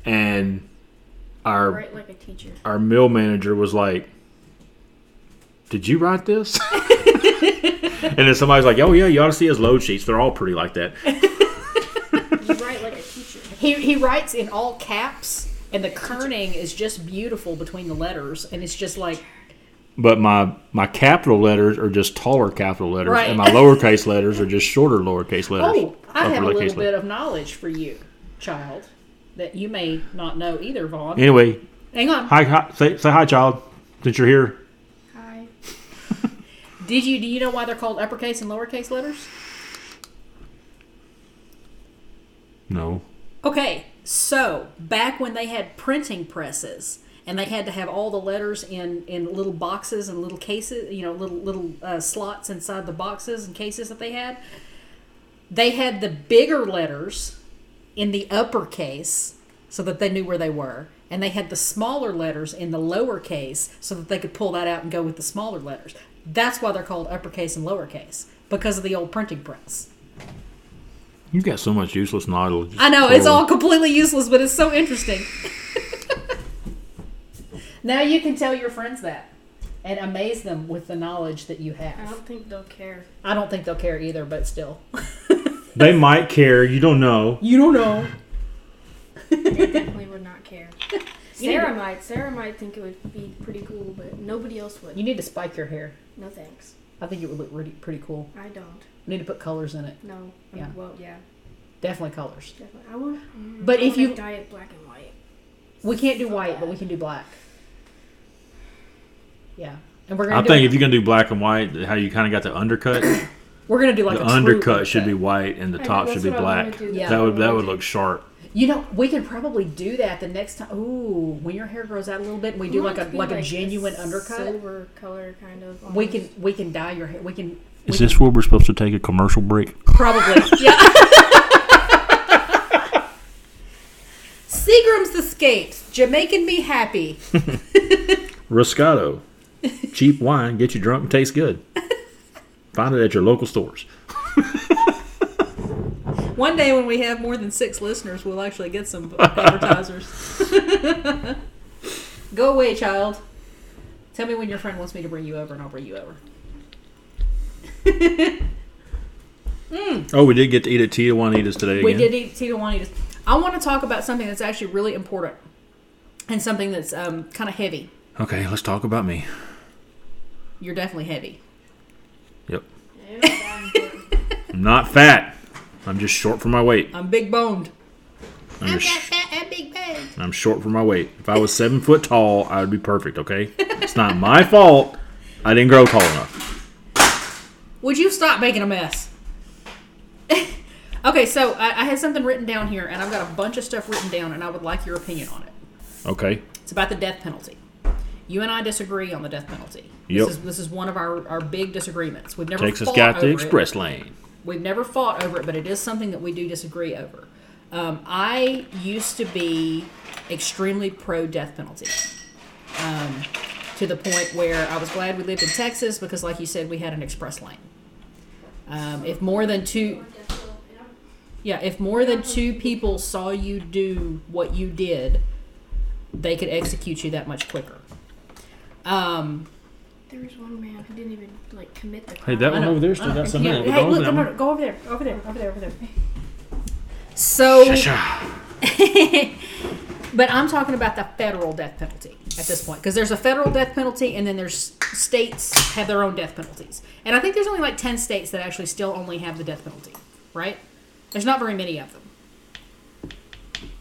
and our Write like a teacher. our mill manager was like, "Did you write this?" *laughs* *laughs* and then somebody's like, "Oh yeah, you ought to see his load sheets. They're all pretty like that." *laughs* You write like a teacher. He he writes in all caps, and the kerning is just beautiful between the letters, and it's just like But my my capital letters are just taller capital letters, Right. and my lowercase letters are just shorter lowercase letters. Oh, I have a uppercase little letters. bit of knowledge for you, child, that you may not know either, Vaughn. Anyway, Hang on. hi, hi say, say hi, child. Since you're here, Hi. Did you do you know why they're called uppercase and lowercase letters? no. Okay, so back when they had printing presses and they had to have all the letters in in little boxes and little cases, you know, little little uh, slots inside the boxes and cases that they had. They had the bigger letters in the uppercase so that they knew where they were, and they had the smaller letters in the lowercase so that they could pull that out and go with the smaller letters. That's why they're called uppercase and lowercase because of the old printing press. You've got so much useless knowledge. I know it's all completely useless, but it's so interesting. *laughs* now you can tell your friends that and amaze them with the knowledge that you have. I don't think they'll care. I don't think they'll care either, but still. *laughs* They might care. You don't know. You don't know. they definitely would not care. *laughs* Sarah might. Sarah might think it would be pretty cool, but nobody else would. You need to spike your hair. No thanks. I think it would look really pretty cool. I don't. We need to put colors in it. No. Yeah. Well, yeah, Definitely colors. definitely. I want. mm, But I if wanna you- dye it black and white. We can't do white, but we can do black. Yeah, and we're gonna. I do think it- if you're gonna do black and white, how you kind of got the undercut, *coughs* we're gonna do like the a true undercut should be white and the top that's should be what I wanna black. Yeah. That would that would look sharp. You know, we could probably do that the next time. Ooh, when your hair grows out a little bit, and we I do like a to be like a this genuine undercut. Silver color, kind of. We can we can dye your hair. We can Is this where we're supposed to take a commercial break? probably *laughs* yeah. Seagram's Escapes, Jamaican me happy. *laughs* Roscato, cheap wine, get you drunk and taste good. *laughs* Find it at your local stores. One day when we have more than six listeners, we'll actually get some *laughs* advertisers. *laughs* Go away, child. Tell me when your friend wants me to bring you over, and I'll bring you over. *laughs* Oh, we did get to eat at Tita Juanita's today again. We did eat Tito Juanitas. I want to talk about something that's actually really important and something that's um, kind of heavy. Okay, let's talk about me. You're definitely heavy. Yep. Yeah, that important. I'm not fat. I'm just short for my weight. I'm big boned. I'm, just, *laughs* I'm big boned. I'm short for my weight. If I was seven foot tall, I would be perfect. Okay, it's not my fault. I didn't grow tall enough. Would you stop making a mess? *laughs* okay, so I, I had something written down here, and I've got a bunch of stuff written down, and I would like your opinion on it. Okay. It's about the death penalty. You and I disagree on the death penalty. Yep. This is this is one of our, our big disagreements. We've never Texas fought got the express It. lane. We've never fought over it, but it is something that we do disagree over. Um, I used to be extremely pro death penalty. Um, to the point where I was glad we lived in Texas because, like you said, we had an express lane. Um, if more than two, yeah, if more than two people saw you do what you did, they could execute you that much quicker. Um, There was one man who didn't even like commit the Hey, that one over there still got some in it. hey, Go look, over no, there. no, go over there, over there, over there, over there. So, *laughs* but I'm talking about the federal death penalty at this point because there's a federal death penalty and then there's states have their own death penalties. And I think there's only like 10 states that actually still only have the death penalty, right? There's not very many of them.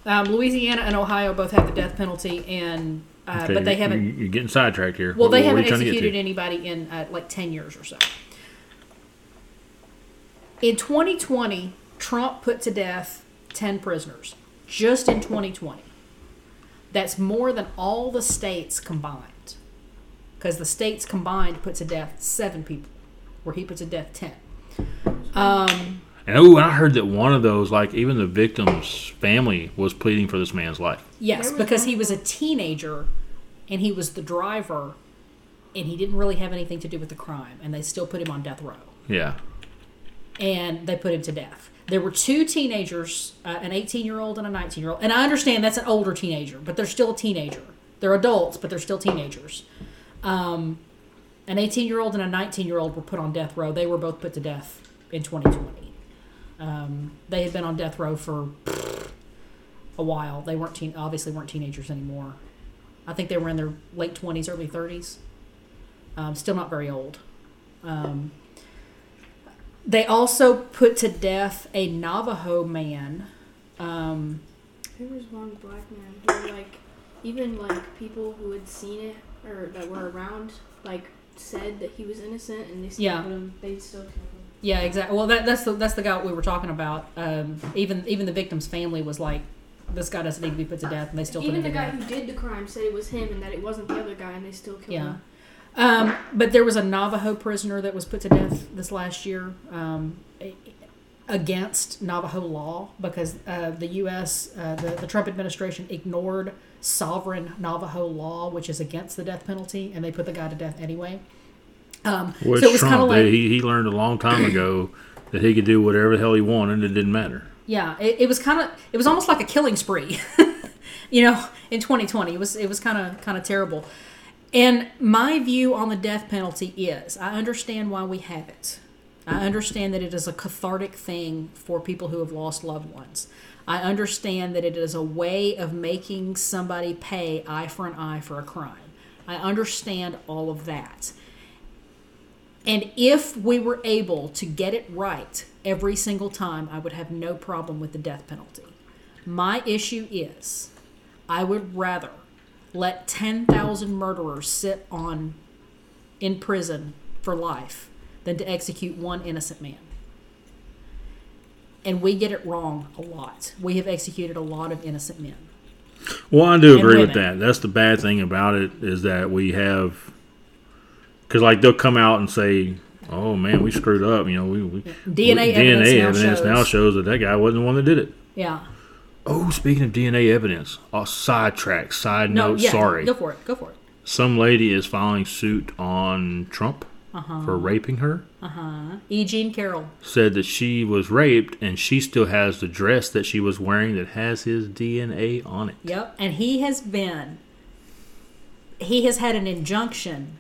Um, Louisiana and Ohio both have the death penalty, and uh, Okay, but they haven't. You're getting sidetracked here. Well, What- they haven't you to to? executed anybody in uh, like 10 years or so. In 2020, Trump put to death 10 prisoners just in 2020. That's more than all the states combined. Because the states combined put to death seven people, where he put to death 10. Um, And oh, and I heard that one of those, like even the victim's family, was pleading for this man's life. yes, because he was a teenager and he was the driver and he didn't really have anything to do with the crime, and they still put him on death row. Yeah. and they put him to death. There were two teenagers, uh, an 18 year old and a 19 year old. And I understand that's an older teenager, but they're still a teenager. They're adults, but they're still teenagers. Um, an 18 year old and a 19 year old were put on death row. They were both put to death in 2020. Um, they had been on death row for a while. They weren't teen, obviously weren't teenagers anymore. I think they were in their late 20s, early 30s. Um, still not very old. Um, they also put to death a Navajo man. Um, There was one black man who, like, even like people who had seen it or that were around, like, said that he was innocent, and they still Yeah. put him. They still killed him. Yeah, exactly. Well, that, that's the that's the guy we were talking about. Um, even even the victim's family was like, "This guy doesn't need to be put to death," and they still Even the guy who did the crime said it was him and that it wasn't the other guy, and they still killed Yeah. him. Um, but there was a Navajo prisoner that was put to death this last year um, against Navajo law because uh, the U.S. Uh, the, the Trump administration ignored sovereign Navajo law, which is against the death penalty, and they put the guy to death anyway. Um, Which so it was Trump, like he, he learned a long time ago *clears throat* that he could do whatever the hell he wanted. And it didn't matter. Yeah, it, it was kind of it was almost like a killing spree, *laughs* you know, in 2020. It was it was kind of kind of terrible. And my view on the death penalty is I understand why we have it. I understand that it is a cathartic thing for people who have lost loved ones. I understand that it is a way of making somebody pay eye for an eye for a crime. I understand all of that. And if we were able to get it right every single time, I would have no problem with the death penalty. My issue is I would rather let 10,000 murderers sit on in prison for life than to execute one innocent man. And we get it wrong a lot. We have executed a lot of innocent men. Well, I do agree with that. That's the bad thing about it is that we have, because like they'll come out and say, "Oh man, we screwed up." You know, we, we DNA, we- evidence, now, evidence shows. now shows that that guy wasn't the one that did it. Yeah. Oh, speaking of DNA evidence, oh, sidetrack, side No, note, yeah. sorry. Go for it. Go for it. Some lady is filing suit on Trump Uh-huh. for raping her. Uh huh. E. Jean Carroll. Said that she was raped and she still has the dress that she was wearing that has his DNA on it. Yep. And he has been, he has had an injunction,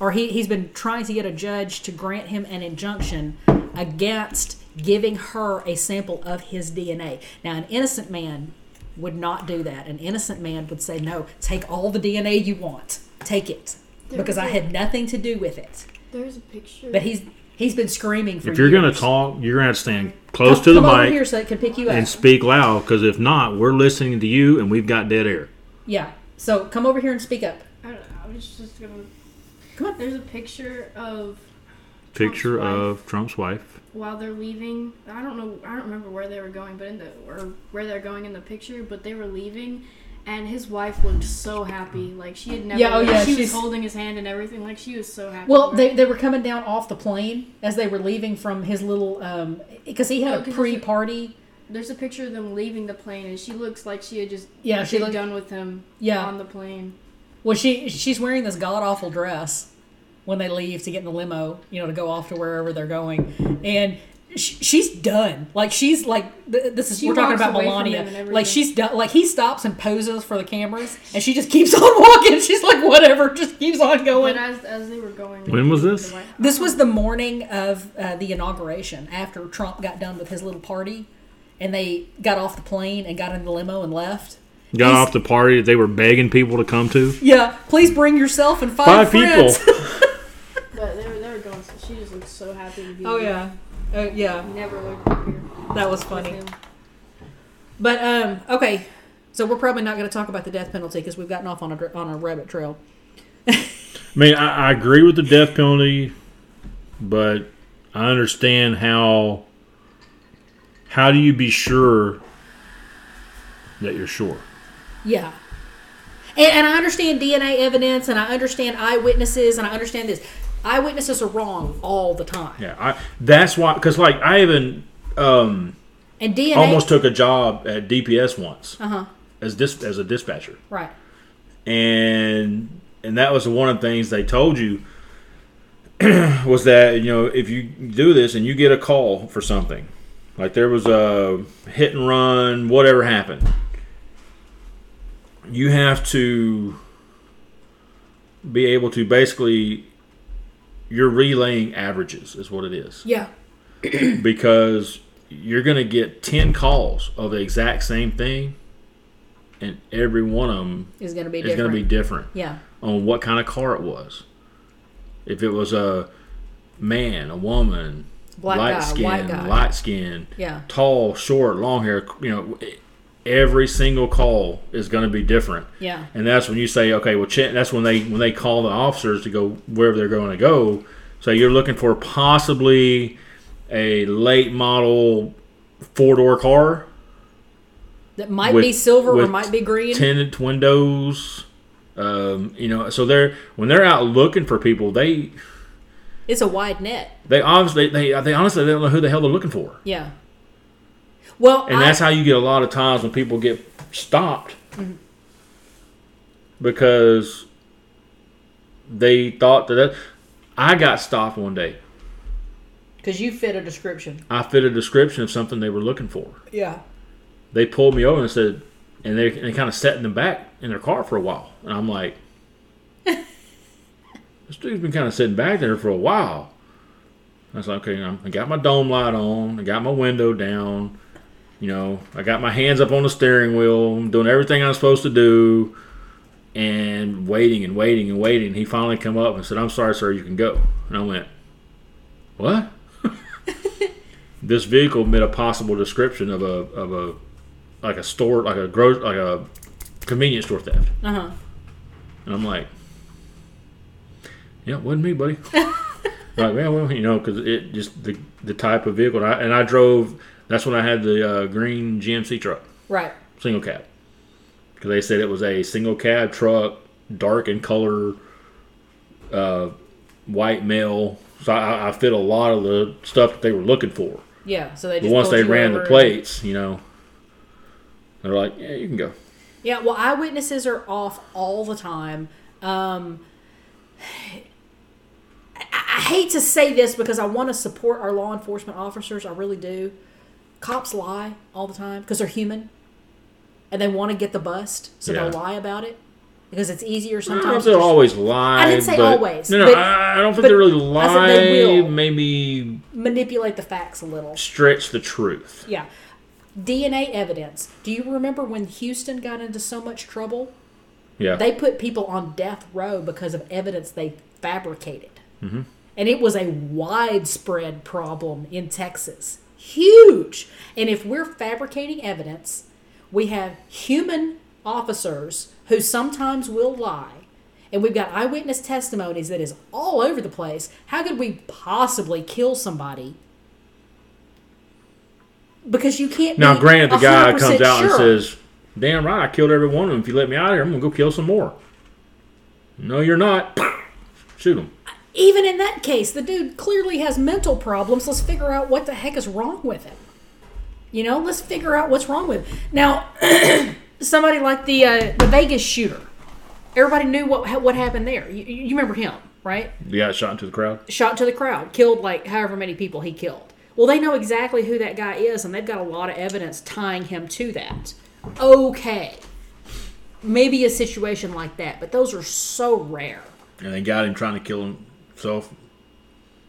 or he, he's been trying to get a judge to grant him an injunction against giving her a sample of his DNA. Now, an innocent man would not do that. An innocent man would say, no, take all the DNA you want, take it. There Because I had nothing to do with it. There's a picture. But he's he's been screaming for If you're going to talk, you're going to stand close come, to the come over mic here so it can pick you up. and speak loud because if not, we're listening to you and we've got dead air. yeah. So come over here and speak up. I, don't know, I was just gonna. Come on. There's a picture of Picture Trump's wife. of Trump's wife. while they're leaving. I don't know. I don't remember where they were going, but in the or where they're going in the picture. But they were leaving, and his wife looked so happy. Like she had never. Yeah, oh, yeah, She she's- was holding his hand and everything. Like she was so happy. Well, for they, him. they were coming down off the plane as they were leaving from his little um because he had Oh, a 'cause it's a- pre-party. There's a picture of them leaving the plane, and she looks like she had just Yeah, she been looked- done with him Yeah. on the plane. Well, she she's wearing this god awful dress when they leave to get in the limo, you know, to go off to wherever they're going, and sh- she's done. Like she's like th- this is She we're talking about away from Melania. him. Like she's done. Like he stops and poses for the cameras, and she just keeps *laughs* on walking. She's like whatever, just keeps on going. But as as they were going, When was this? This was the morning of uh, the inauguration after Trump got done with his little party, and they got off the plane and got in the limo and left. Got He's- off the party that they were begging people to come to. Yeah, please bring yourself and Five five, people. *laughs* But they were they were going. So she just looked so happy to be. oh there. yeah, uh, yeah, Never looked happier. that was funny. But um, okay, so we're probably not going to talk about the death penalty because we've gotten off on a on a rabbit trail. *laughs* I mean, I, I agree with the death penalty, but I understand how. How do you be sure that you're sure? Yeah. And, and I understand DNA evidence and I understand eyewitnesses and I understand this. Eyewitnesses are wrong all the time. Yeah, I, that's why. Because like I even um, And DNA. almost took a job at DPS once Uh huh. as dis, as a dispatcher. Right. and and that was one of the things they told you *clears throat* was that you know if you do this and you get a call for something like there was a hit and run whatever happened you have to be able to basically you're relaying averages is what it is Yeah. *clears throat* because you're going to get 10 calls of the exact same thing and every one of them Is going to be is different. going to be different yeah. on what kind of car it was. If it was a man, a woman, Black light guy, skin, white guy. light skin, Yeah. tall, short, long hair, you know, every single call is going to be different. Yeah. And that's when you say, okay, well, that's when they when they call the officers to go wherever they're going to go. So you're looking for possibly a late model four door car, That might With- be silver or might be green. tinted windows. Um, you know, so they're when they're out looking for people, they It's a wide net. they obviously they they honestly they don't know who the hell they're looking for, Yeah. Well, and I, that's how you get a lot of times when people get stopped Mm-hmm. because they thought that, that I got stopped one day. because you fit a description. I fit a description of something they were looking for. Yeah. They pulled me over and said, and they, they kind of sat in the back in their car for a while. And I'm like, *laughs* this dude's been kind of sitting back there for a while. I was like, okay, I got my dome light on, I got my window down, you know, I got my hands up on the steering wheel, I'm doing everything I'm supposed to do, and waiting and waiting and waiting. He finally come up and said, "I'm sorry, sir, you can go." And I went, "What?" *laughs* this vehicle made a possible description of a of a like a store, like a gross, like a convenience store theft. Uh huh. And I'm like, yeah, it wasn't me, buddy. *laughs* like, yeah, well, you know, because it just the the type of vehicle, and I, and I drove. That's when I had the uh, green GMC truck, Right. single cab, because they said it was a single cab truck, dark in color, uh, white male. So I, I fit a lot of the stuff that they were looking for. Yeah. So they But once they ran the plates, you know, they're like, yeah, you can go. Yeah, well, eyewitnesses are off all the time. Um, *sighs* I, I hate to say this because I want to support our law enforcement officers. I really do. Cops lie all the time because they're human, and they want to get the bust, so Yeah. they'll lie about it because it's easier I don't know sometimes. if they'll always lie. I didn't say but- always, No, no, but- I, I don't think they really lie. they will. Maybe manipulate the facts a little. stretch the truth. Yeah. DNA evidence. Do you remember when Houston got into so much trouble? Yeah. They put people on death row because of evidence they fabricated. Mm-hmm. And it was a widespread problem in Texas. Huge. And if we're fabricating evidence, we have human officers who sometimes will lie. And we've got eyewitness testimonies that is all over the place. How could we possibly kill somebody? Because you can't. now, granted, the guy 100% comes out and says, "Damn right, I killed every one of them. If you let me out of here, I'm gonna go kill some more." No, you're not. Shoot him. Even in that case, the dude clearly has mental problems. Let's figure out what the heck is wrong with him. You know, let's figure out what's wrong with him. Now, *clears throat* somebody like the uh, the Vegas shooter, everybody knew what what happened there. You, you remember him, right? Yeah, shot into the crowd. Shot to the crowd, killed like however many people he killed. Well, they know exactly who that guy is, and they've got a lot of evidence tying him to that. Okay, maybe a situation like that, but those are so rare. And they got him trying to kill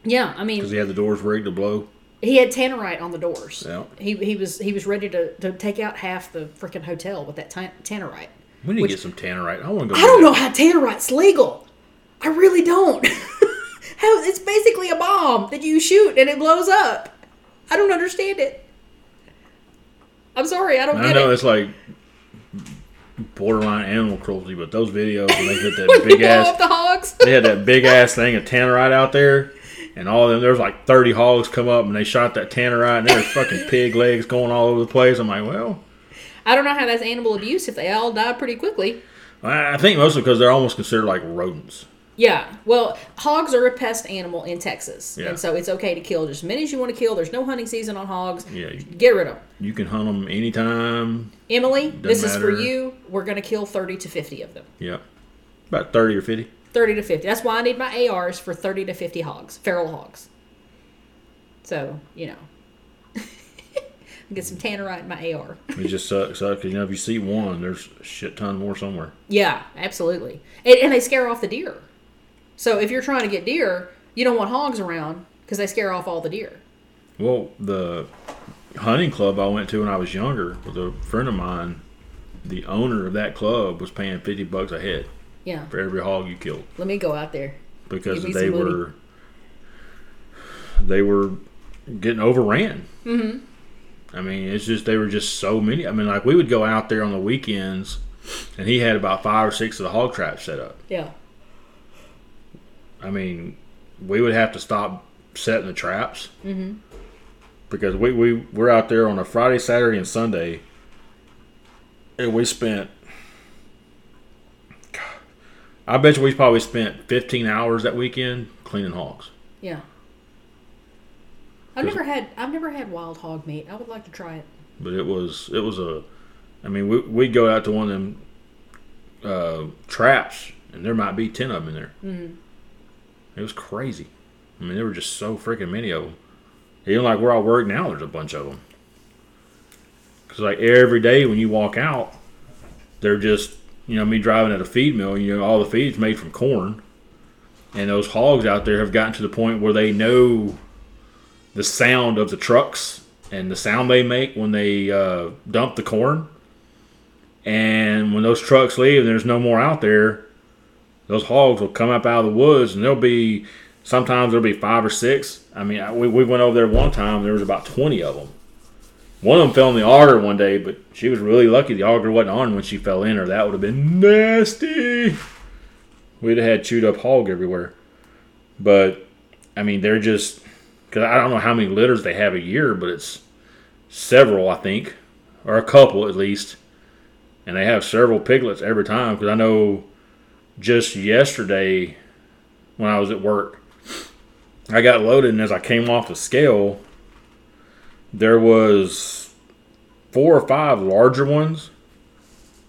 Yeah, I mean, because he had the doors rigged to blow. He had tannerite on the doors. Yeah. He, he was he was ready to, to take out half the freaking hotel with that tan- tannerite. We need Which- to get some tannerite. I want to go. I don't know how tannerite's legal. I really don't. *laughs* how it's basically a bomb that you shoot and it blows up. I don't understand it. I'm sorry, I don't I know it. it's like borderline animal cruelty, but those videos when they hit that *laughs* big ass the hogs. they had that big ass thing of tannerite out there, and all of them. There was like thirty hogs come up, and they shot that tannerite, and there was fucking *laughs* pig legs going all over the place. I'm like, well, I don't know how that's animal abuse if they all die pretty quickly. I think mostly because they're almost considered like rodents. Yeah, well, hogs are a pest animal in Texas, Yeah. and so it's okay to kill just as many as you want to kill. There's no hunting season on hogs. Yeah, you, Get rid of them. you can hunt them anytime. Emily, this is for you. We're going to kill 30 to 50 of them. Yep, about thirty or fifty. 30 to 50. That's why I need my ARs for 30 to 50 hogs, feral hogs. So, you know. *laughs* Get some tannerite in my AR. It just sucks, sucks. You know, if you see one, there's a shit ton more somewhere. Yeah, absolutely. And, and they scare off the deer. So if you're trying to get deer, you don't want hogs around because they scare off all the deer. Well, the hunting club I went to when I was younger with a friend of mine, the owner of that club was paying fifty bucks a head Yeah. for every hog you killed Let me go out there. because they were they were getting overran. Mm-hmm. I mean, it's just they were just so many. I mean, like we would go out there on the weekends, and he had about five or six of the hog traps set up. Yeah. I mean, we would have to stop setting the traps Mm-hmm. because we, we we're out there on a Friday, Saturday, and Sunday, and we spent. God, I bet you we probably spent 15 hours that weekend cleaning hogs. Yeah. I've never had I've never had wild hog meat. I would like to try it. But it was it was a, I mean we we'd go out to one of them uh, traps and there might be 10 of them in there. Mm-hmm. It was crazy. I mean there were just so freaking many of them. Even like where I work now, there's a bunch of them. Cause like every day when you walk out, they're just you know me driving at a feed mill. You know all the feed's made from corn, and those hogs out there have gotten to the point where they know the sound of the trucks and the sound they make when they uh, dump the corn. And when those trucks leave and there's no more out there, those hogs will come up out of the woods and there'll be sometimes there'll be five or six. I mean, we, we went over there one time, there was about 20 of them. One of them fell in the auger one day, but she was really lucky the auger wasn't on when she fell in, or that would have been nasty. We'd have had chewed up hog everywhere. But, I mean, they're just, because I don't know how many litters they have a year, but it's several, I think, or a couple at least. And they have several piglets every time, because I know just yesterday when I was at work, I got loaded, and as I came off the scale, there was four or five larger ones,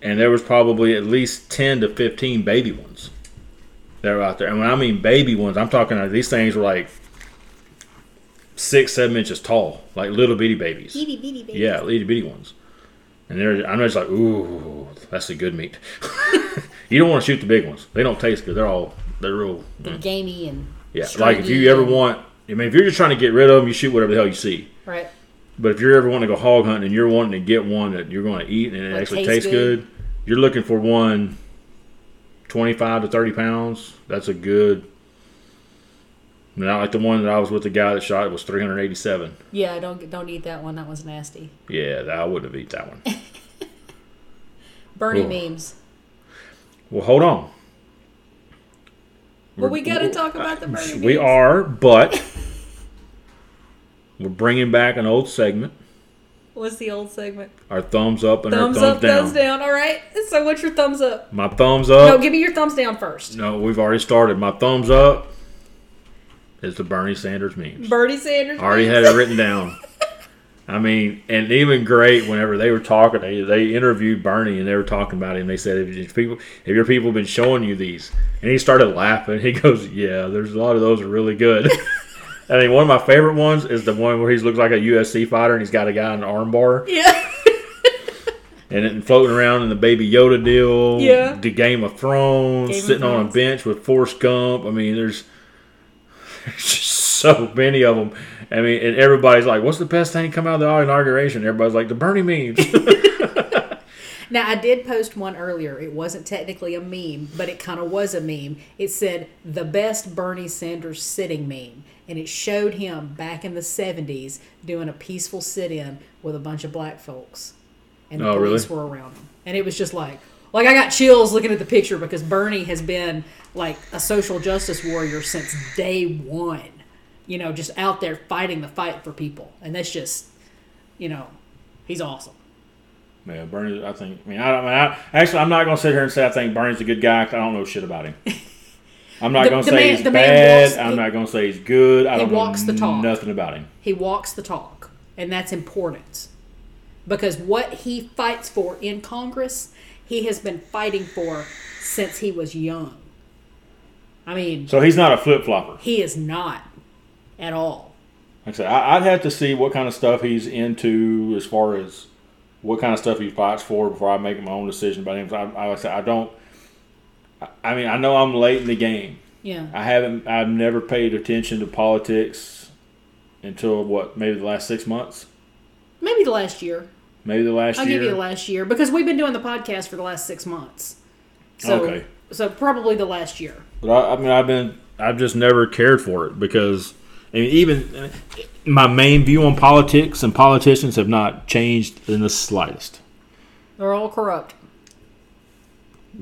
and there was probably at least ten to fifteen baby ones that were out there. And when I mean baby ones, I'm talking like these things were like six, seven inches tall, like little bitty babies. Itty bitty baby. Yeah, itty bitty ones. And they're, I'm just like, ooh, that's a good meat. *laughs* you don't want to shoot the big ones. They don't taste good. They're all, they're real. Mm. They're gamey and Yeah, like if you ever want, I mean, if you're just trying to get rid of them, you shoot whatever the hell you see. right. But if you're ever wanting to go hog hunting and you're wanting to get one that you're going to eat and it actually tastes tastes good. you're looking for one 25 to 30 pounds. That's a good. Not like the one that I was with the guy that shot it was 387. Yeah, don't don't eat that one. That was nasty. Yeah, I wouldn't have eat that one. *laughs* Bernie Ugh. memes. well, hold on. Well, we got to talk about the uh, Bernie memes. We are, but *laughs* we're bringing back an old segment. What's the old segment? Our thumbs up and Thumbs our thumbs up, down. thumbs down. All right. So what's your thumbs up? My thumbs up. No, give me your thumbs down first. No, we've already started. My thumbs up is the Bernie Sanders memes. Bernie Sanders. I already memes. had it written down. I mean, and even great whenever they were talking, they, they interviewed Bernie and they were talking about him. They said, if, if people, if your people have been showing you these, and he started laughing. He goes, "Yeah, there's a lot of those are really good." *laughs* I mean, one of my favorite ones is the one where he looks like a UFC fighter and he's got a guy in an armbar Yeah. *laughs* and it floating around in the Baby Yoda deal. Yeah. The Game of Thrones, Game of sitting on a bench with Forrest Gump. I mean, there's, *laughs* there's just so many of them. I mean, and everybody's like, "What's the best thing come out of the inauguration?" Everybody's like, "The Bernie memes." *laughs* Now I did post one earlier. It wasn't technically a meme, but it kind of was a meme. It said the best Bernie Sanders sitting meme, and it showed him back in the '70s doing a peaceful sit-in with a bunch of black folks, and the Oh, really? police were around him, and it was just like, like I got chills looking at the picture because Bernie has been like a social justice warrior since day one. You know, just out there fighting the fight for people, and that's just, you know, he's awesome. yeah, Bernie. I think. I mean, I, I mean, I, actually, I'm not going to sit here and say I think Bernie's a good guy. 'cause I don't know shit about him. *laughs* I'm not The- going to the say man- he's the bad. walks- I'm he- not going to say he's good. I he don't walks know the talk. nothing about him. He walks the talk, and that's important because what he fights for in Congress, he has been fighting for since he was young. I mean, So he's not a flip flopper. he is not at all. Like I said, I, I'd have to see what kind of stuff he's into as far as what kind of stuff he fights for before I make my own decision about him. I, I, like I said, I don't. I- mean, I know I'm late in the game. Yeah. I haven't. I've never paid attention to politics until what? Maybe the last six months. Maybe the last year. Maybe the last I'll year. give you the last year because we've been doing the podcast for the last six months. So, Okay. so probably the last year. But I, I mean, I've been, I've just never cared for it because, I mean, even my main view on politics and politicians have not changed in the slightest. They're all corrupt.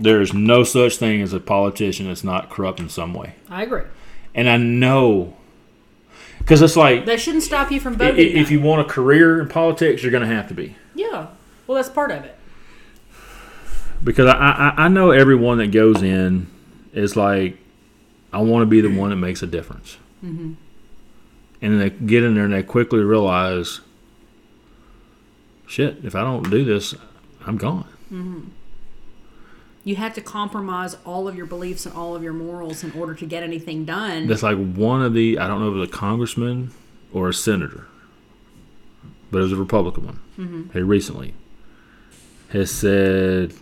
There's no such thing as a politician that's not corrupt in some way, I agree. and I know because it's like That shouldn't stop you from voting. if though. you want a career in politics, you're going to have to be. yeah. Well, that's part of it. because I, I I know everyone that goes in is like, I want to be the one that makes a difference, mm-hmm. and they get in there and they quickly realize, shit, if I don't do this, I'm gone. You have to compromise all of your beliefs and all of your morals in order to get anything done. That's like one of the I don't know if it was a congressman or a senator, but it was a Republican one. Mm-hmm. Here recently has said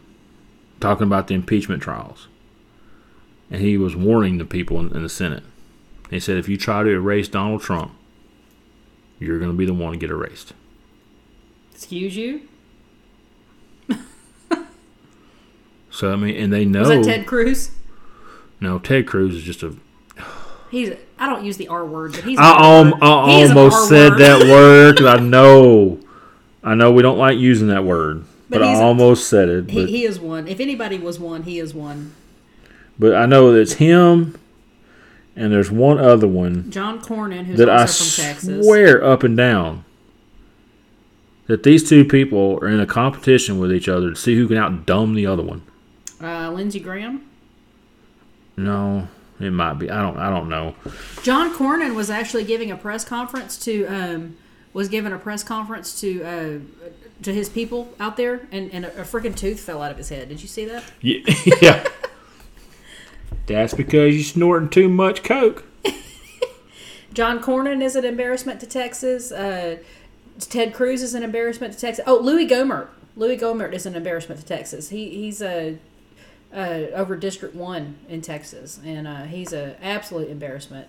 talking about the impeachment trials, and he was warning the people in, in the Senate. He said, if you try to erase Donald Trump, you're going to be the one to get erased. Excuse you? So I mean, and they know. Was that Ted Cruz? No, Ted Cruz is just a. He's. I don't use the R word, but he's. I, um, I He almost said that *laughs* word 'cause I know, I know we don't like using that word, but, But I almost said it. He, But, he is one. If anybody was one, he is one. but I know that it's him, and there's one other one John Cornyn, who's that I swear up and down that these two people are in a competition with each other to see who can outdumb the other one. Uh, Lindsey Graham. No, it might be. I don't. I don't know. John Cornyn was actually giving a press conference to um, was giving a press conference to uh, to his people out there, and, and a, a freaking tooth fell out of his head. Did you see that? Yeah. *laughs* yeah. That's because you're snorting too much coke. *laughs* John Cornyn is an embarrassment to Texas. Uh, Ted Cruz is an embarrassment to Texas. Oh, Louis Gohmert. Louis Gohmert is an embarrassment to Texas. He he's a uh, over District One in Texas, and uh, he's a absolute embarrassment.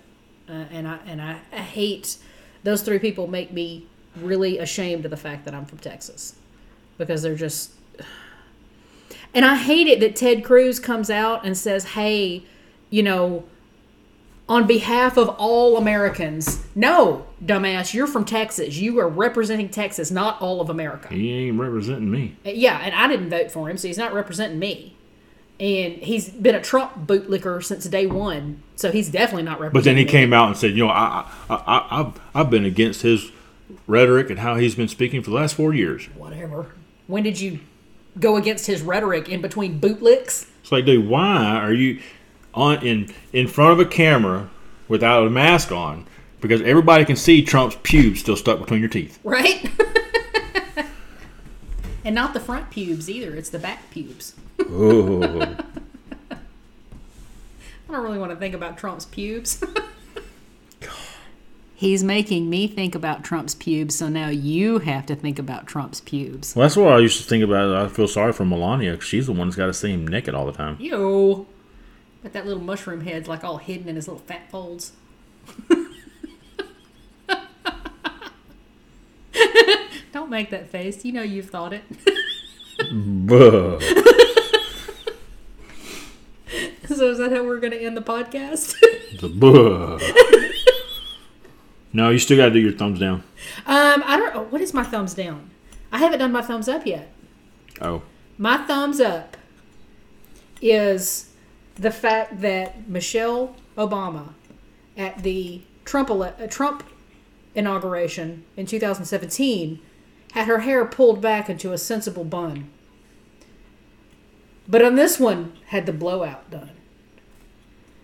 Uh, and I and I, I hate those three people. Make me really ashamed of the fact that I'm from Texas because they're just. And I hate it that Ted Cruz comes out and says, "Hey, you know." on behalf of all Americans. No, dumbass, you're from Texas. You are representing Texas, not all of America. He ain't representing me. Yeah, and I didn't vote for him, so he's not representing me. And he's been a Trump bootlicker since day one, so he's definitely not representing But then he me. came out and said, you know, I, I, I, I've, I've been against his rhetoric and how he's been speaking for the last four years. Whatever. When did you go against his rhetoric in between bootlicks? It's like, dude, why are you on in in front of a camera without a mask on? Because everybody can see Trump's pubes still stuck between your teeth. Right? *laughs* and not the front pubes either, it's the back pubes. Oh, *laughs* I don't really want to think about Trump's pubes. *laughs* He's making me think about Trump's pubes, so now you have to think about Trump's pubes. well, that's what I used to think about. I feel sorry for Melania 'cause she's the one that's got to see him naked all the time. Yo. But that little mushroom head's like all hidden in his little fat folds. *laughs* Don't make that face. You know you've thought it. So is that how we're going to end the podcast? The buh. no, you still got to do your thumbs down. um, I don't know. What is my thumbs down? I haven't done my thumbs up yet. Oh, My thumbs up is the fact that Michelle Obama at the Trump ele- uh, Trump inauguration in 2017 had her hair pulled back into a sensible bun. But on this one had the blowout done.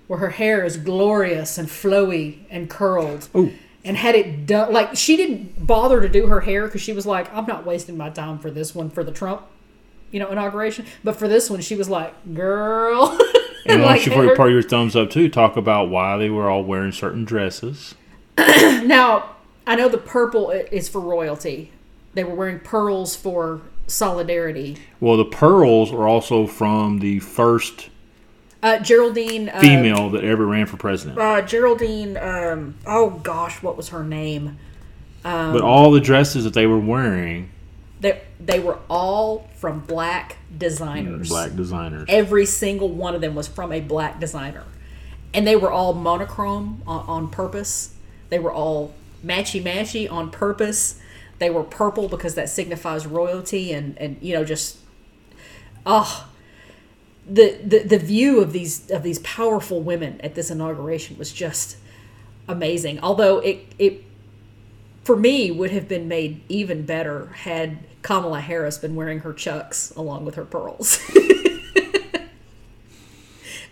Where her hair is glorious and flowy and curled. Ooh. And had it done like she didn't bother to do her hair because she was like, I'm not wasting my time for this one for the Trump you know, inauguration. But for this one, she was like, "Girl." *laughs* and why *laughs* Like, don't you put part of your thumbs up too? Talk about why they were all wearing certain dresses. *clears throat* now, I know the purple is for royalty. They were wearing pearls for solidarity. Well, the pearls are also from the first Uh, Geraldine. Uh, female that ever ran for president. Uh, Geraldine. Um, oh gosh, what was her name? but all the dresses that they were wearing, They they were all from black designers. black designers. Every single one of them was from a black designer. And they were all monochrome on, on purpose. They were all matchy matchy on purpose. They were purple because that signifies royalty and, and you know, just oh the, the the view of these of these powerful women at this inauguration was just amazing. Although it it for me would have been made even better had Kamala Harris been wearing her chucks along with her pearls. *laughs*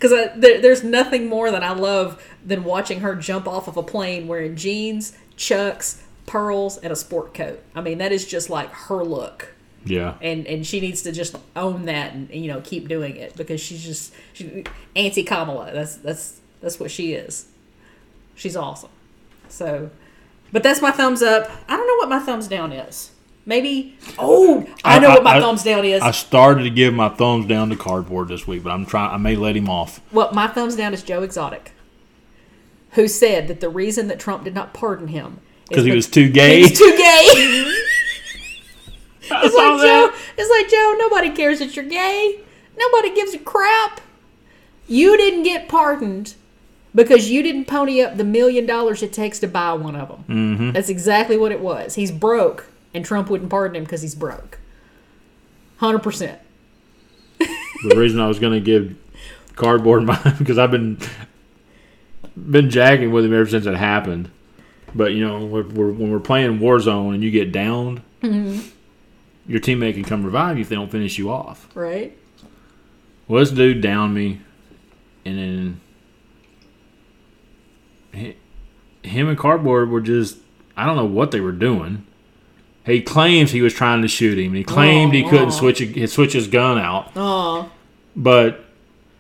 Because there, there's nothing more that I love than watching her jump off of a plane wearing jeans, chucks, pearls, and a sport coat. I mean, that is just like her look. Yeah. And, and she needs to just own that and, you know keep doing it because she's just she, Auntie Kamala. That's that's that's what she is. She's awesome. So, but that's my thumbs up. I don't know what my thumbs down is. Maybe oh, I know I- what my I- thumbs down is. I started to give my thumbs down to cardboard this week, but I'm trying. I may let him off. Well, my thumbs down is Joe Exotic, who said that the reason that Trump did not pardon him Because he was too gay. He's too gay. It's like that. Joe. It's like Joe. Nobody cares that you're gay. Nobody gives a crap. You didn't get pardoned because you didn't pony up the million dollars it takes to buy one of them. Mm-hmm. That's exactly what it was. He's broke, and Trump wouldn't pardon him because he's broke. Hundred percent. the reason I was going to give cardboard *laughs* mine because I've been been jacking with him ever since it happened. But you know, we're, we're, when we're playing Warzone and you get downed, mm-hmm. your teammate can come revive you if they don't finish you off. Right. Well, this dude downed me, and then hi- him and cardboard were just I don't know what they were doing. He claims he was trying to shoot him. and He claimed he Oh, couldn't oh. switch a- switch his gun out. Oh. but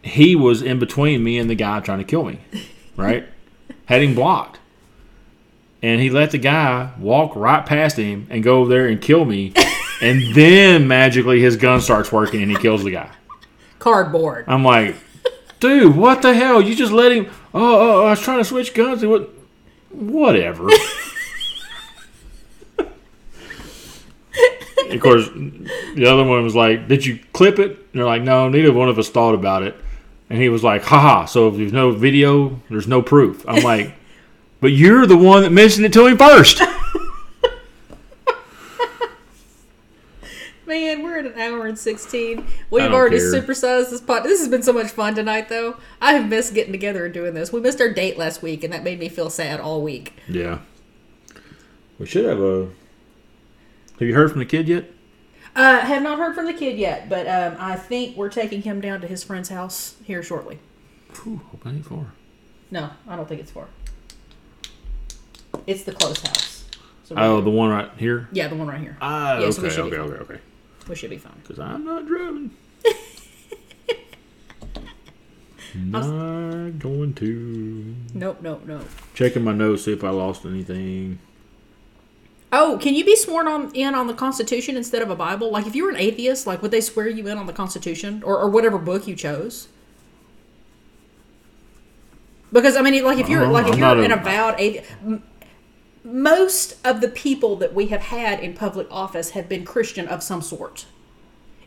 he was in between me and the guy trying to kill me, right? *laughs* Had him blocked. And he let the guy walk right past him and go over there and kill me. *laughs* and then magically his gun starts working and he kills the guy. Cardboard. I'm like, dude, what the hell? You just let him. Oh, oh, oh, I was trying to switch guns. What? Whatever. of course, the other one was like, "Did you clip it?" And they're like, "No, neither one of us thought about it." And he was like, "Haha! So if there's no video, there's no proof." I'm like, "But you're the one that mentioned it to him first. *laughs* Man, we're at an hour and 16. We've already care. supersized this pod. This has been so much fun tonight, though. I have missed getting together and doing this. We missed our date last week, and that made me feel sad all week. yeah. We should have a. Have you heard from the kid yet? Uh, have not heard from the kid yet, but um, I think we're taking him down to his friend's house here shortly. Whew, hope I ain't far. No, I don't think it's far. It's the close house. So Oh, the one right here. yeah, the one right here. Ah, Yeah, so we okay, should be okay, fine. okay, okay. We should be fine. Because I'm not driving. *laughs* not going to. Nope, nope, nope. Checking my notes, see if I lost anything. Oh, can you be sworn on in on the Constitution instead of a Bible? Like, if you were an atheist, like, would they swear you in on the Constitution or, or whatever book you chose? Because I mean, like, if you're like if I'm you're not a- avowed atheist, most of the people that we have had in public office have been Christian of some sort,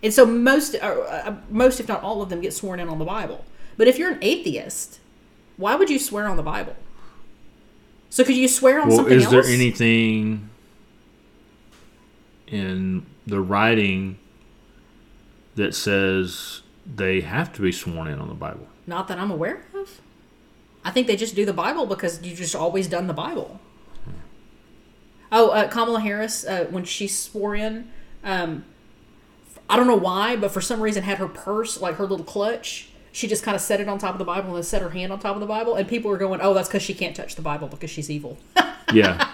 and so most, uh, uh, most if not all of them, get sworn in on the Bible. But if you're an atheist, why would you swear on the Bible? So could you swear on Well, something is there else? anything in the writing that says they have to be sworn in on the Bible? Not that I'm aware of. I think they just do the Bible because you just always done the Bible. Oh, uh, Kamala Harris, uh, when she swore in, um, I don't know why, but for some reason had her purse, like her little clutch. She just kind of set it on top of the Bible and then set her hand on top of the Bible, and people were going, "Oh, that's because she can't touch the Bible because she's evil." *laughs* Yeah.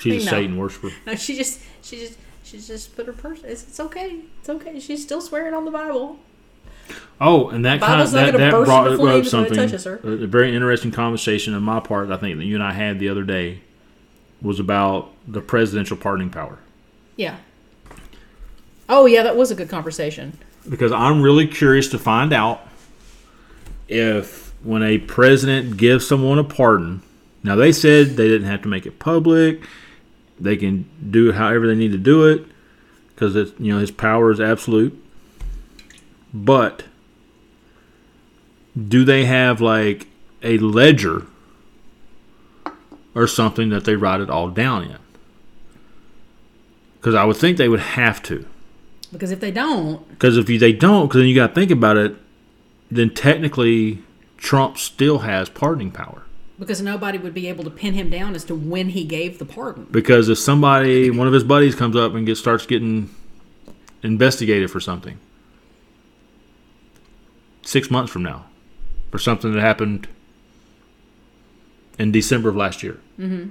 She's a. Satan worshiper. no, she just, she just, she just put her purse. It's, it's okay, it's okay. She's still swearing on the Bible. Oh, and that kind of that, that brought, up something. touches her. A, a very interesting conversation on my part. I think that you and I had the other day was about the presidential pardoning power. Yeah. Oh yeah, that was a good conversation. because I'm really curious to find out if when a president gives someone a pardon. Now they said they didn't have to make it public. They can do however they need to do it because it's you know his power is absolute. But do they have like a ledger or something that they write it all down in? Because I would think they would have to. Because if they don't, Because if you, they don't, because then you got to think about it, then technically Trump still has pardoning power. because nobody would be able to pin him down as to when he gave the pardon. Because if somebody, one of his buddies, comes up and gets starts getting investigated for something, six months from now, for something that happened in December of last year, mm-hmm.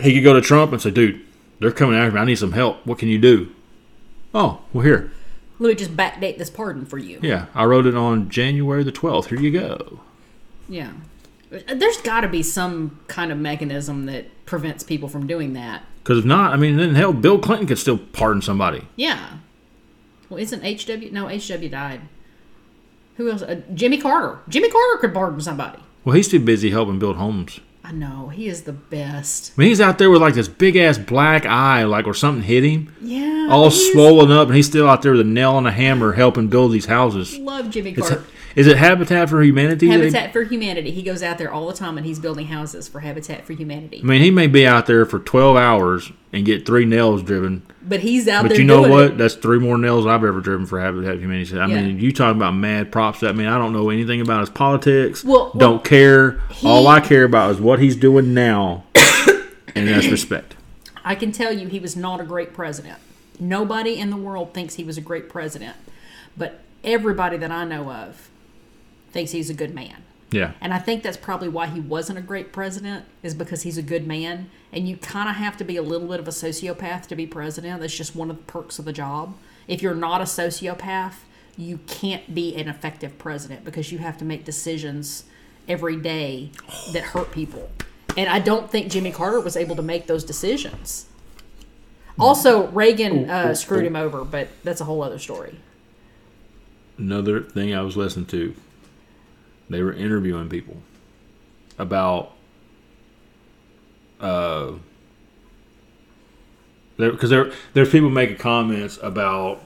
he could go to Trump and say, "Dude, they're coming after me. I need some help. What can you do?" Oh, well, here. Let me just backdate this pardon for you. Yeah, I wrote it on January the 12th. Here you go. Yeah. There's got to be some kind of mechanism that prevents people from doing that. Because if not, I mean, then hell, Bill Clinton could still pardon somebody. Yeah. Well, isn't HW? No, HW died. Who else? Uh, Jimmy Carter. Jimmy Carter could pardon somebody. Well, he's too busy helping build homes. I know he is the best. Mean, he's out there with like this big ass black eye, like or something hit him, Yeah, all swollen up, and he's still out there with a nail and a hammer helping build these houses. Love Jimmy It's, Carter. Is it Habitat for Humanity? Habitat for Humanity. He goes out there all the time and he's building houses for Habitat for Humanity. I mean, he may be out there for 12 hours and get three nails driven, But he's out but there. But you know what? it. That's three more nails I've ever driven for Habitat for Humanity. I Yeah. mean, you talking about mad props. I mean, I don't know anything about his politics. Well- don't care. he- All I care about is what he's doing now, *coughs* and that's respect. I can tell you he was not a great president. Nobody in the world thinks he was a great president, but everybody that I know of thinks he's a good man. Yeah. And I think that's probably why he wasn't a great president, is because he's a good man. And you kind of have to be a little bit of a sociopath to be president. That's just one of the perks of the job. If you're not a sociopath, you can't be an effective president because you have to make decisions every day that hurt people. And I don't think Jimmy Carter was able to make those decisions. Also, Reagan uh, screwed him over, but that's a whole other story. Another thing I was listening to, they were interviewing people about, uh, because there, there's people making comments about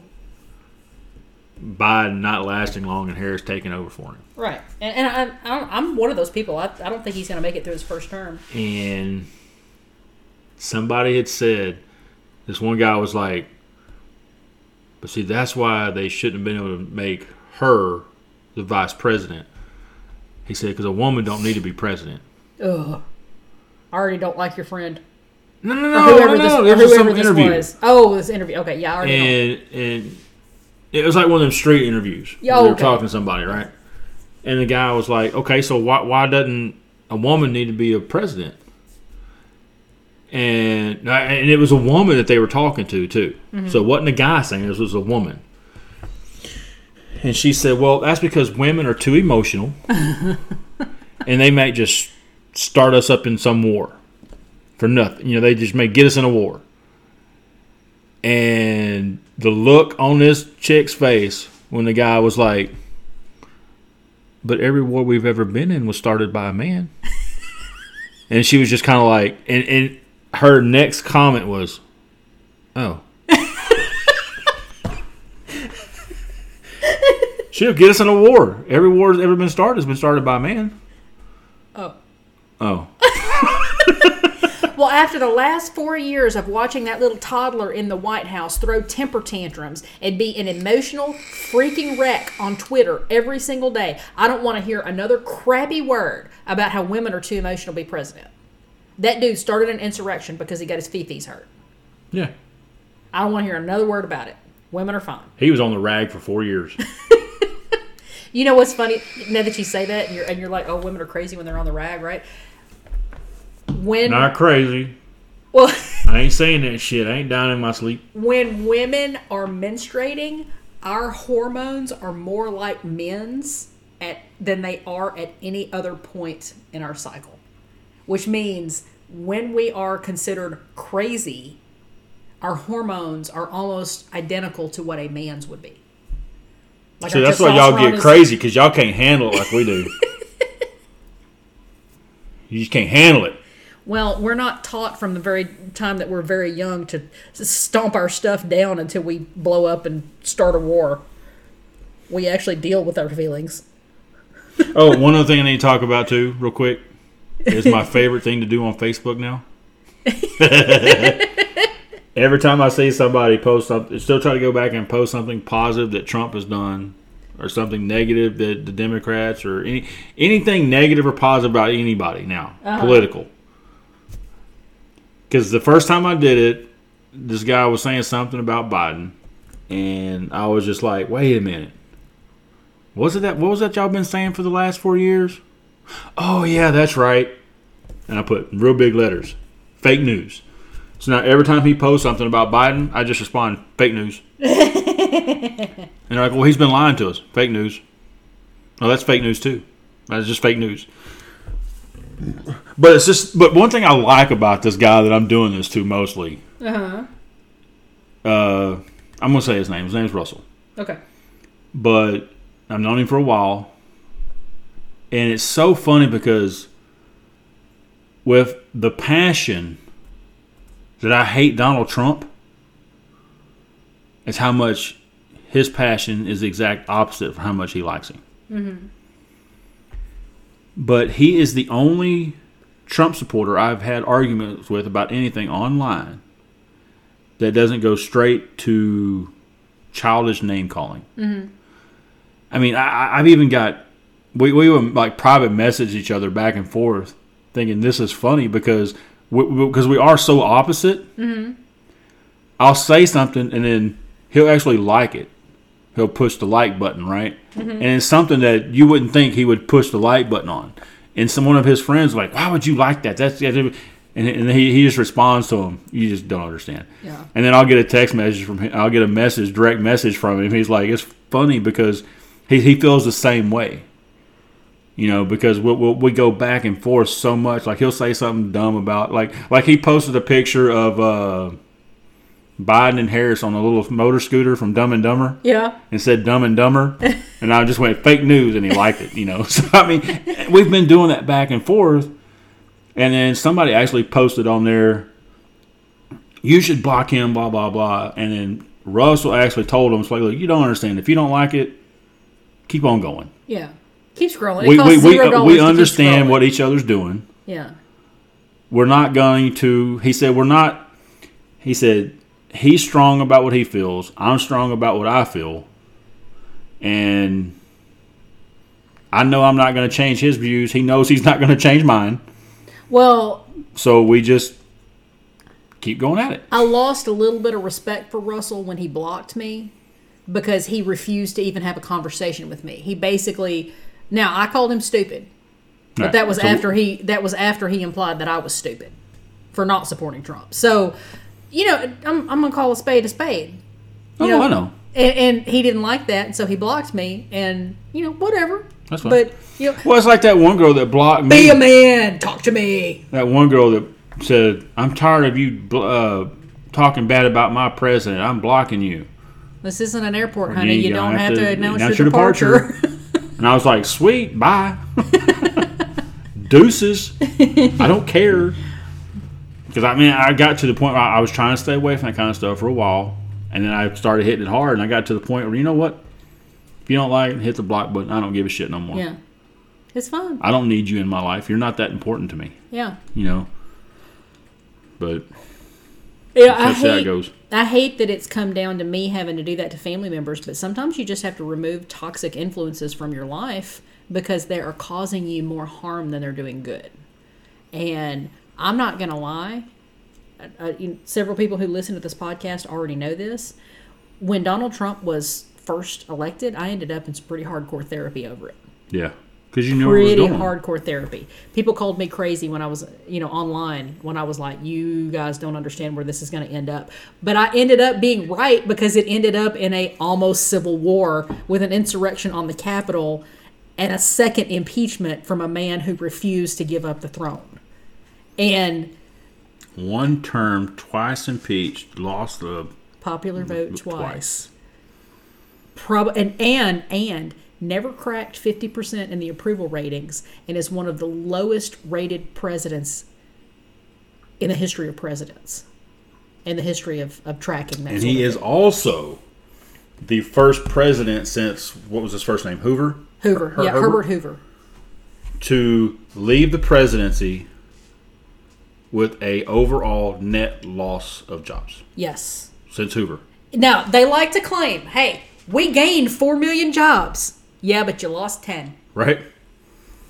Biden not lasting long and Harris taking over for him. Right. And, and I, I I'm one of those people. I, I don't think he's going to make it through his first term. and somebody had said this one guy was like but see that's why they shouldn't have been able to make her the vice president he said because a woman don't need to be president Ugh. I already don't like your friend. no no no whoever no, no. There was some this interview was. Oh, this interview. Okay, yeah, I already know. and and it was like one of them street interviews Yeah, where we were okay. talking to somebody right and the guy was like okay so why, why doesn't a woman need to be a president and and it was a woman that they were talking to too mm-hmm. so it wasn't a guy saying this was a woman and she said well that's because women are too emotional *laughs* and they might just start us up in some war for nothing you know they just may get us in a war and the look on this chick's face when the guy was like, but every war we've ever been in was started by a man. *laughs* and she was just kind of like, and, and her next comment was, oh. She'll get us in a war. Every war that's ever been started has been started by a man. Oh. Oh. *laughs* *laughs* Well, after the last four years of watching that little toddler in the White House throw temper tantrums and be an emotional freaking wreck on Twitter every single day, I don't want to hear another crappy word about how women are too emotional to be president. That dude started an insurrection because he got his fifis hurt. Yeah. I don't want to hear another word about it. Women are fine. He was on the rag for four years. *laughs* You know what's funny? Now that you say that, and you're and you're like, oh, women are crazy when they're on the rag, right? When Not crazy. well, I ain't saying that shit. I ain't down in my sleep. when women are menstruating, our hormones are more like men's at than they are at any other point in our cycle. Which means when we are considered crazy, our hormones are almost identical to what a man's would be. Like our that's why y'all get crazy because y'all can't handle it like we do. *laughs* you just can't handle it. Well, we're not taught from the very time that we're very young to stomp our stuff down until we blow up and start a war. We actually deal with our feelings. Oh, one other thing I need to talk about too, real quick, is my *laughs* favorite thing to do on Facebook now. *laughs* Every time I see somebody post something, still try to go back and post something positive that Trump has done, or something negative that the Democrats, or any anything negative or positive about anybody now, uh-huh. political. Because the first time I did it, this guy was saying something about Biden, and I was just like, "Wait a minute." Was it that? What was that y'all been saying for the last four years? Oh yeah, that's right. And I put real big letters, fake news. So now every time he posts something about Biden, I just respond, fake news. *laughs* and they're like, well, he's been lying to us. Fake news. Oh, that's fake news too. That's just fake news. But it's just. But one thing I like about this guy that I'm doing this to mostly. Uh-huh. Uh, I'm gonna say his name. His name's Russell. Okay. but I've known him for a while, and it's so funny because with the passion that I hate Donald Trump is how much his passion is the exact opposite of how much he likes him. Mm-hmm. But he is the only Trump supporter I've had arguments with about anything online that doesn't go straight to childish name calling. Mm-hmm. I mean, I, I've even got we we would like private message each other back and forth, thinking this is funny because because we are so opposite. Mm-hmm. I'll say something and then he'll actually like it. He'll push the like button, right? Mm-hmm. And it's something that you wouldn't think he would push the like button on. And some one of his friends like, "Why would you like that?" That's and and he, he just responds to him. You just don't understand. Yeah. And then I'll get a text message from him. I'll get a message, direct message from him. He's like, "It's funny because he he feels the same way." You know, because we we we go back and forth so much. Like he'll say something dumb about like like he posted a picture of uh, Biden and Harris on a little motor scooter from Dumb and Dumber Yeah. and said Dumb and Dumber, *laughs* and I just went fake news, and he liked it. You know, *laughs* so I mean, we've been doing that back and forth, and then somebody actually posted on there, you should block him, blah blah blah, and then Russell actually told him, "It's like, look, you don't understand. If you don't like it, keep on going. Yeah. Keep scrolling. It We we we, we understand what each other's doing. Yeah. We're not going to." He said, "We're not." He said, "He's strong about what he feels. I'm strong about what I feel." and I know I'm not going to change his views. He knows he's not going to change mine. Well, So we just keep going at it. I lost a little bit of respect for Russell when he blocked me because he refused to even have a conversation with me. He basically now I called him stupid, but Right. that was So- after he that was after he implied that I was stupid for not supporting Trump. So, you know, I'm I'm gonna call a spade a spade. Oh, know, I know. And, and he didn't like that, and so he blocked me. And you know, whatever. That's fine. But you know, Well, it's like that one girl that blocked me. be a man. Talk to me. That one girl that said, "I'm tired of you uh, talking bad about my president. I'm blocking you." This isn't an airport, honey. you You, don't don't have have to to announce announce your your departure. *laughs* And I was like, "Sweet, bye, *laughs* deuces. I don't care." Because I mean, I got to the point where I was trying to stay away from that kind of stuff for a while, and then I started hitting it hard, and I got to the point where you know what? If you don't like it, hit the block button. I don't give a shit no more. yeah, it's fun. I don't need you in my life. You're not that important to me. Yeah, You know. But yeah. I that's how it hate. goes. I hate that it's come down to me having to do that to family members, but sometimes you just have to remove toxic influences from your life because they are causing you more harm than they're doing good. And I'm not going to lie, uh, uh, you several people who listen to this podcast already know this. When Donald Trump was first elected, I ended up in some pretty hardcore therapy over it Yeah. Because you knew where it was pretty hardcore therapy. People called me crazy when I was, you know, online when I was like, "You guys don't understand where this is going to end up." But I ended up being right because it ended up in a almost civil war with an insurrection on the Capitol and a second impeachment from a man who refused to give up the throne. And One term, twice impeached, lost the popular vote twice. twice. Prob- and and and never cracked 50% in the approval ratings and is one of the lowest rated presidents in the history of presidents in the history of, of tracking that And he is also the first president since what was his first name? Hoover? hoover Her- yeah Herbert? herbert hoover To leave the presidency with a overall net loss of jobs yes since Hoover. now they like to claim hey we gained 4 million jobs yeah but you lost 10 Right?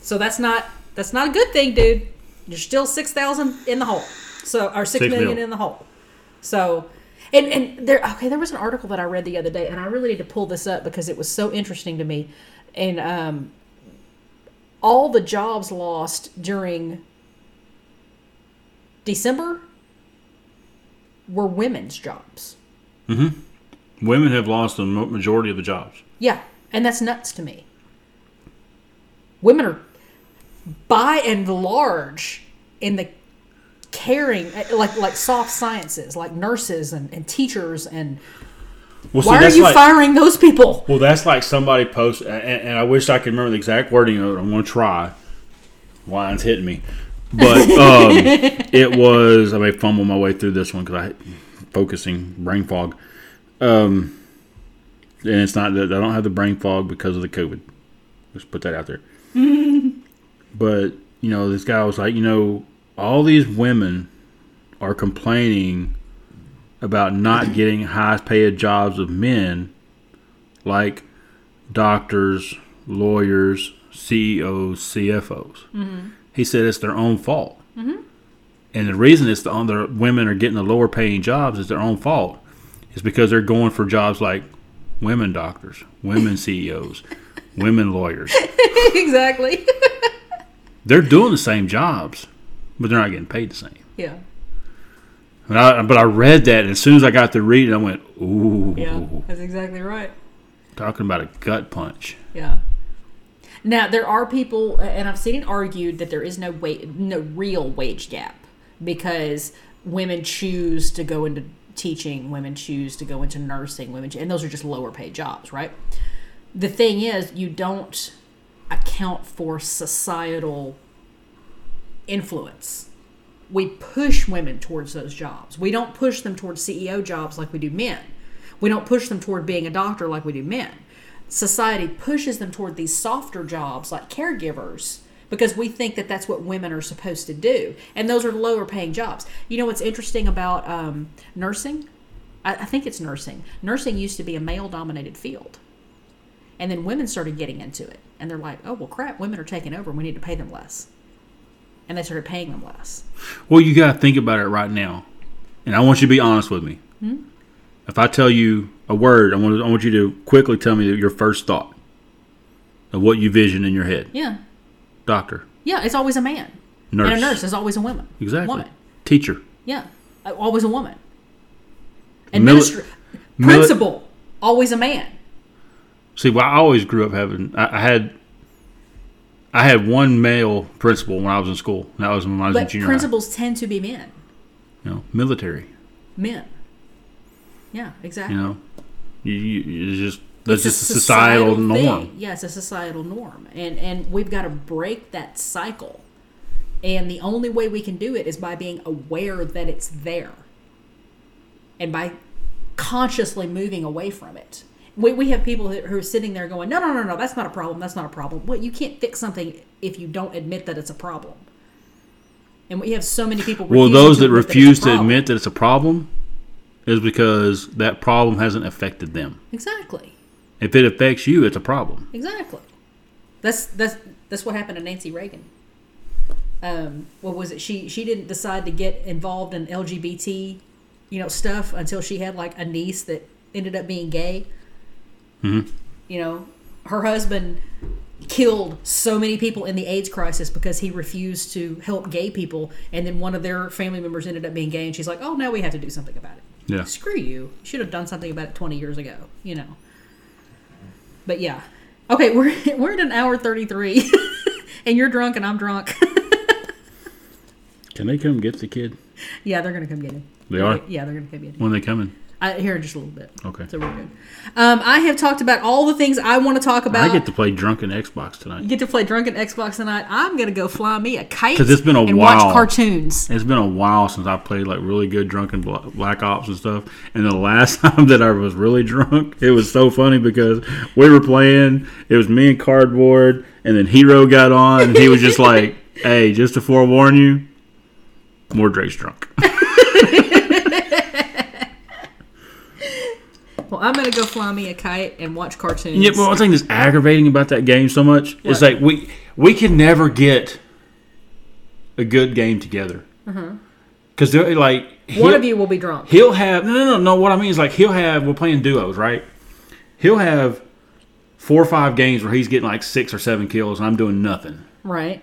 so that's not that's not a good thing dude you're still 6000 in the hole so or six Six million mil. in the hole so and and there okay there was an article that i read the other day and i really need to pull this up because it was so interesting to me and um all the jobs lost during december were women's jobs Mhm. Women have lost the majority of the jobs. Yeah, and that's nuts to me. Women are, by and large, in the caring, like like soft sciences, like nurses and, and teachers, and Well, why are you firing those people? Well, that's like somebody post, and, and I wish I could remember the exact wording of it. I'm going to try. Line's hitting me, But *laughs* um, it was. I may fumble my way through this one because I focusing brain fog. Um, and it's not that I don't have the brain fog because of the COVID. Let's put that out there. *laughs* but you know, this guy was like, you know, all these women are complaining about not getting high paid jobs of men like doctors, lawyers, CEOs, CFOs. Mm-hmm. He said it's their own fault. Mm-hmm. And the reason it's the, the women are getting the lower paying jobs is their own fault. Is because they're going for jobs like women doctors, women CEOs, women lawyers. *laughs* exactly. *laughs* They're doing the same jobs, but they're not getting paid the same. yeah. I, but I read that, and as soon as I got to reading, I went, "Ooh, Yeah. That's exactly right. talking about a gut punch." Yeah. Now there are people, and I've seen it argued that there is no wa- no real wage gap because women choose to go into teaching, women choose to go into nursing, women, and those are just lower paid jobs, right? The thing is, you don't account for societal influence. We push women towards those jobs. We don't push them towards CEO jobs like we do men. We don't push them toward being a doctor like we do men. Society pushes them toward these softer jobs like caregivers because we think that that's what women are supposed to do. And those are lower paying jobs. You know what's interesting about um, nursing? I, I think it's nursing. Nursing used to be a male dominated field. And then women started getting into it. And they're like, oh, well, crap, women are taking over. We need to pay them less. And they started paying them less. Well, you got to think about it right now, and I want you to be honest with me. If I tell you a word, I want I want you to quickly tell me your first thought of what you vision in your head. Yeah. Doctor, Yeah, it's always a man. nurse, And a nurse is always a woman. exactly, Woman. teacher. Yeah. Uh, Always a woman. Mili- Administr- mili- principal, always a man. See, well, I always grew up having. I, I had. I had one male principal when I was in school. That was when I was in But junior principals tend to be men. You know, military. Men. Yeah, exactly. You know, you, you, it's just that's just a societal, thing. norm. Yeah, it's a societal norm, and and we've got to break that cycle. And the only way we can do it is by being aware that it's there, and by consciously moving away from it. We, we have people who are sitting there going, no, no, no, no, that's not a problem. That's not a problem. Well, you can't fix something if you don't admit that it's a problem. And we have so many people. Well, those that admit it's a refuse to admit that it's a problem is because that problem hasn't affected them. exactly. If it affects you, it's a problem. Exactly. That's that's that's what happened to Nancy Reagan. Um, what was it? She she didn't decide to get involved in LGBT, you know, stuff until she had like a niece that ended up being gay. Mhm. You know, her husband killed so many people in the AIDS crisis because he refused to help gay people, and then one of their family members ended up being gay, and she's like, "Oh, now we have to do something about it." Yeah. Screw you! You should have done something about it twenty years ago. You know. But yeah, okay, *laughs* we're we're at an hour thirty three, *laughs* and you're drunk and I'm drunk. *laughs* Can they come get the kid? yeah, they're gonna come get him. They are? Yeah, they're gonna come get him. When they coming? I, here in just a little bit. Okay. So we're good. Um, I have talked about all the things I want to talk about. I get to play drunken Xbox tonight. You get to play drunken Xbox tonight. I'm gonna go fly me a kite 'Cause it's been a and while. watch cartoons. It's been a while since I played like really good drunken Black Ops and stuff. And the last *laughs* time that I was really drunk, it was so funny because we were playing. It was me and Cardboard, and then Hero got on, and he was just like, *laughs* "Hey, just to forewarn you, more Drake's drunk." *laughs* Well, I'm gonna go fly me a kite and watch cartoons. Yeah, well, one thing that's aggravating about that game so much is like we we can never get a good game together. Uh-huh. Because they're like. One of you will be drunk. he'll have no no no no. What I mean is like he'll have we're playing duos right. He'll have four or five games where he's getting like six or seven kills and I'm doing nothing. Right.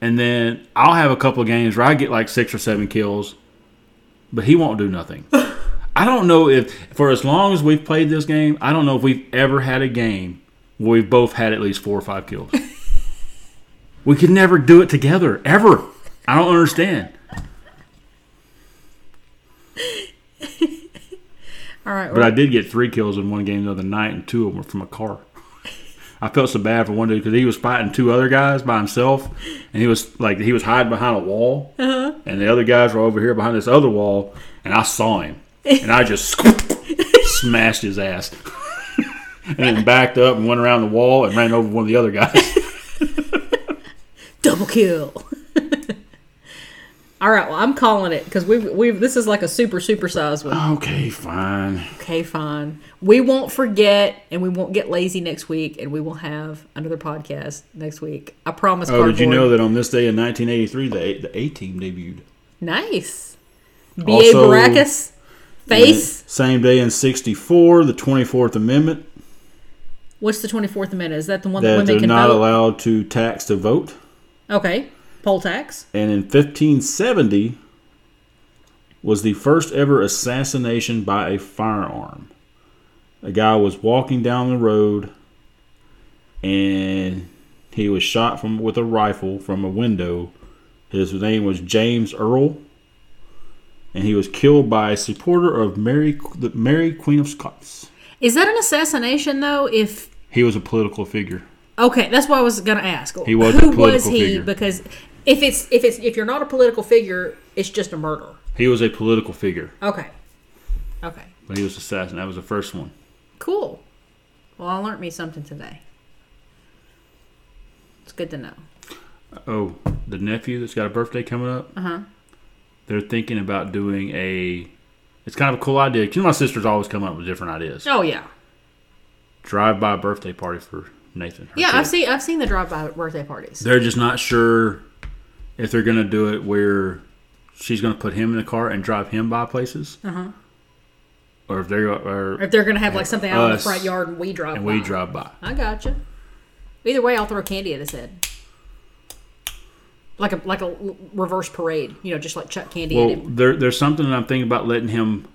And then I'll have a couple of games where I get like six or seven kills, but he won't do nothing. *laughs* I don't know if for as long as we've played this game, I don't know if we've ever had a game where we've both had at least four or five kills. *laughs* we could never do it together ever. I don't understand. *laughs* All right. But I did get three kills in one game the other night, and two of them were from a car. I felt so bad for one dude because he was fighting two other guys by himself, and he was like he was hiding behind a wall, uh-huh. and the other guys were over here behind this other wall, and I saw him, and I just smashed his ass, *laughs* and then backed up and went around the wall and ran over one of the other guys. *laughs* Double kill. *laughs* All right, well, I'm calling it because we we this is like a super super sized one. okay, fine. Okay, fine. We won't forget, and we won't get lazy next week, and we will have another podcast next week. I promise. Oh, did you know that on this day in 1983, the A, the A team debuted? Nice. B.A. Also- Baracus. Face. Same day in 64, the 24th Amendment, What's the 24th Amendment? Is that the one that that women they're can not vote? allowed to tax to vote. Okay. Poll tax. And in 1570 was the first ever assassination by a firearm. A guy was walking down the road and he was shot from with a rifle from a window. His name was James Earl, and he was killed by a supporter of Mary, the Mary Queen of Scots. Is that an assassination though? If He was a political figure. okay, that's what I was gonna ask. He was Who a was he? figure. Because if it's if it's if you're not a political figure, it's just a murder. He was a political figure, Okay. Okay. but he was assassinated. That was the first one. Cool. Well, I learned me something today. It's good to know. Oh, the nephew that's got a birthday coming up. Uh huh. They're thinking about doing a. It's kind of a cool idea. You know, my sister's always come up with different ideas. Oh yeah. Drive-by birthday party for Nathan. Yeah, kid. I've seen I've seen the drive-by birthday parties. They're just not sure if they're going to do it where she's going to put him in the car and drive him by places, Uh huh. or if they're or If they're gonna have like something out in the front yard and we drive by and by. we drive by. I gotcha. Either way, I'll throw candy at his head. Like a like a reverse parade, you know, just like chuck candy Well, there, there's something that I'm thinking about letting him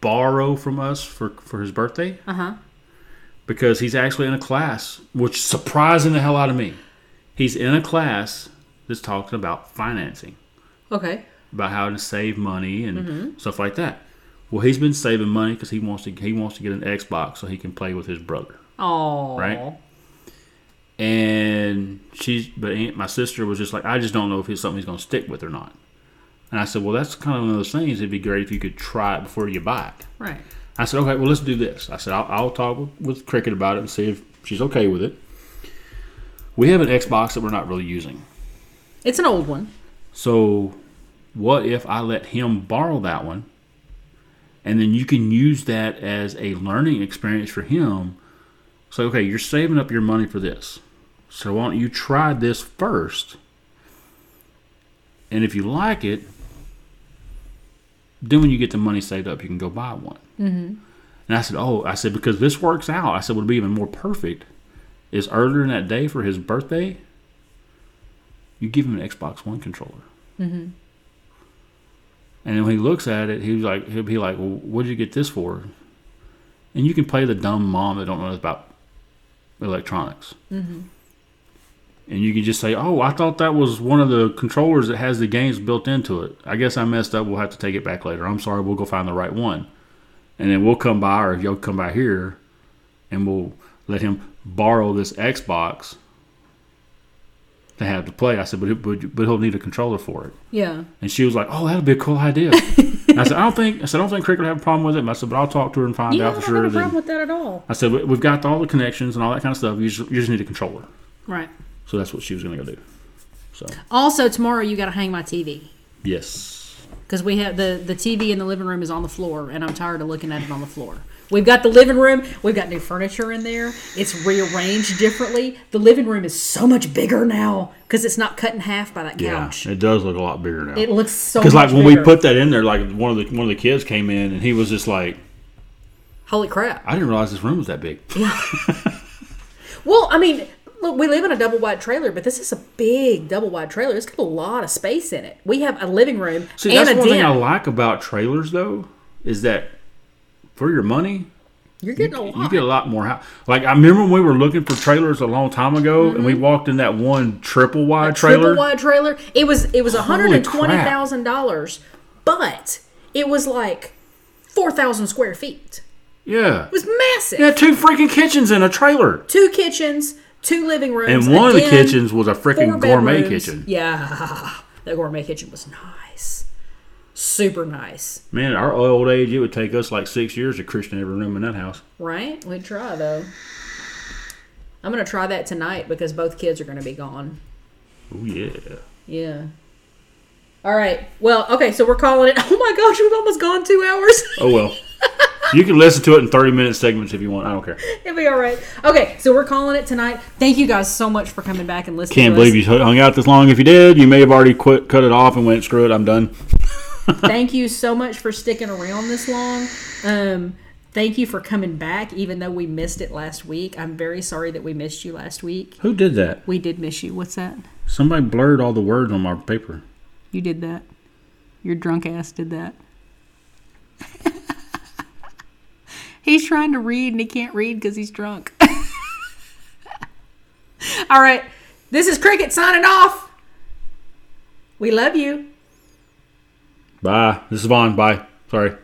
borrow from us for for his birthday. Uh huh. because he's actually in a class, which surprising the hell out of me. He's in a class that's talking about financing, Okay. about how to save money and Mm-hmm. stuff like that. Well, he's been saving money because he wants to he wants to get an Xbox so he can play with his brother. Oh. Right. And she's, but Aunt- my sister was just like, I just don't know if it's something he's going to stick with or not. And I said, well, that's kind of one of those things. It'd be great if you could try it before you buy it. Right. I said, okay, well, let's do this. I said, I'll, I'll talk with, with Cricket about it and see if she's okay with it. We have an Xbox that we're not really using. It's an old one. So, what if I let him borrow that one? And then you can use that as a learning experience for him. So, okay, you're saving up your money for this. So, why don't you try this first? And if you like it, then when you get the money saved up, you can go buy one. Mm-hmm. And I said, oh, I said, because this works out. I said, would be even more perfect is earlier in that day for his birthday, you give him an Xbox One controller. Mm-hmm. And then when he looks at it, he's like, he'll be like, well, what did you get this for? And you can play the dumb mom that don't know about electronics. Mm-hmm. And you can just say, oh, I thought that was one of the controllers that has the games built into it. I guess I messed up. We'll have to take it back later. I'm sorry. We'll go find the right one. And then we'll come by, or if you'll come by here, and we'll let him borrow this Xbox to have to play. I said, but, but, but he'll need a controller for it. Yeah. And she was like, "Oh, that'd be a cool idea." *laughs* I said, "I don't think." I said, "I don't think Cricket would have a problem with it." I said, "But I'll talk to her and find Yeah, out don't for sure." have a problem with that at all. I said, "We- "We've got all the connections and all that kind of stuff. You just, you just need a controller." Right. So that's what she was going to go do. So Also, tomorrow you got to hang my TV yes, because we have the the TV in the living room is on the floor, and I'm tired of looking at it on the floor. We've got the living room. We've got new furniture in there. It's rearranged differently. The living room is so much bigger now because it's not cut in half by that couch. yeah, it does look a lot bigger now. It looks so. Because like when we put that in there, like one of the one of the kids came in and he was just like, holy crap. "I didn't realize this room was that big." Yeah. *laughs* Well, I mean, look, we live in a double wide trailer, but this is a big double wide trailer. It's got a lot of space in it. We have a living room See, and that's a one thing I like about trailers though, is that for your money, You're getting a lot. You get a lot more. Like I remember when we were looking for trailers a long time ago, and we walked in that one triple wide trailer. Mm-hmm. triple wide trailer. It was it was hundred and twenty thousand dollars, but it was like four thousand square feet. Yeah, It was massive. yeah, two freaking kitchens in a trailer. Two kitchens, two living rooms, And one of the den, kitchens was a freaking gourmet bedrooms. kitchen. Yeah, *laughs* the gourmet kitchen was nice, super nice. Man, at our old age, it would take us like six years to christen every room in that house. Right? We'd try though. I'm gonna try that tonight because both kids are gonna be gone. Oh yeah. Yeah. All right. Well, okay. So we're calling it. *laughs* Oh my gosh, we've almost gone two hours. Oh well. *laughs* you can listen to it in thirty minute segments if you want. I don't care. It'll be all right. Okay. So we're calling it tonight. Thank you guys so much for coming back and listening. Can't believe us. you hung out this long. If you did, you may have already quit, cut it off, and went screw it. I'm done. *laughs* thank you so much for sticking around this long. Um, thank you for coming back, even though we missed it last week. I'm very sorry that we missed you last week. Who did that? We did miss you. What's that? Somebody blurred all the words on my paper. You did that. Your drunk ass did that. *laughs* he's trying to read and he can't read because he's drunk. *laughs* All right. This is Cricket signing off. We love you. Bye. This is Vaughn. Bye. Sorry.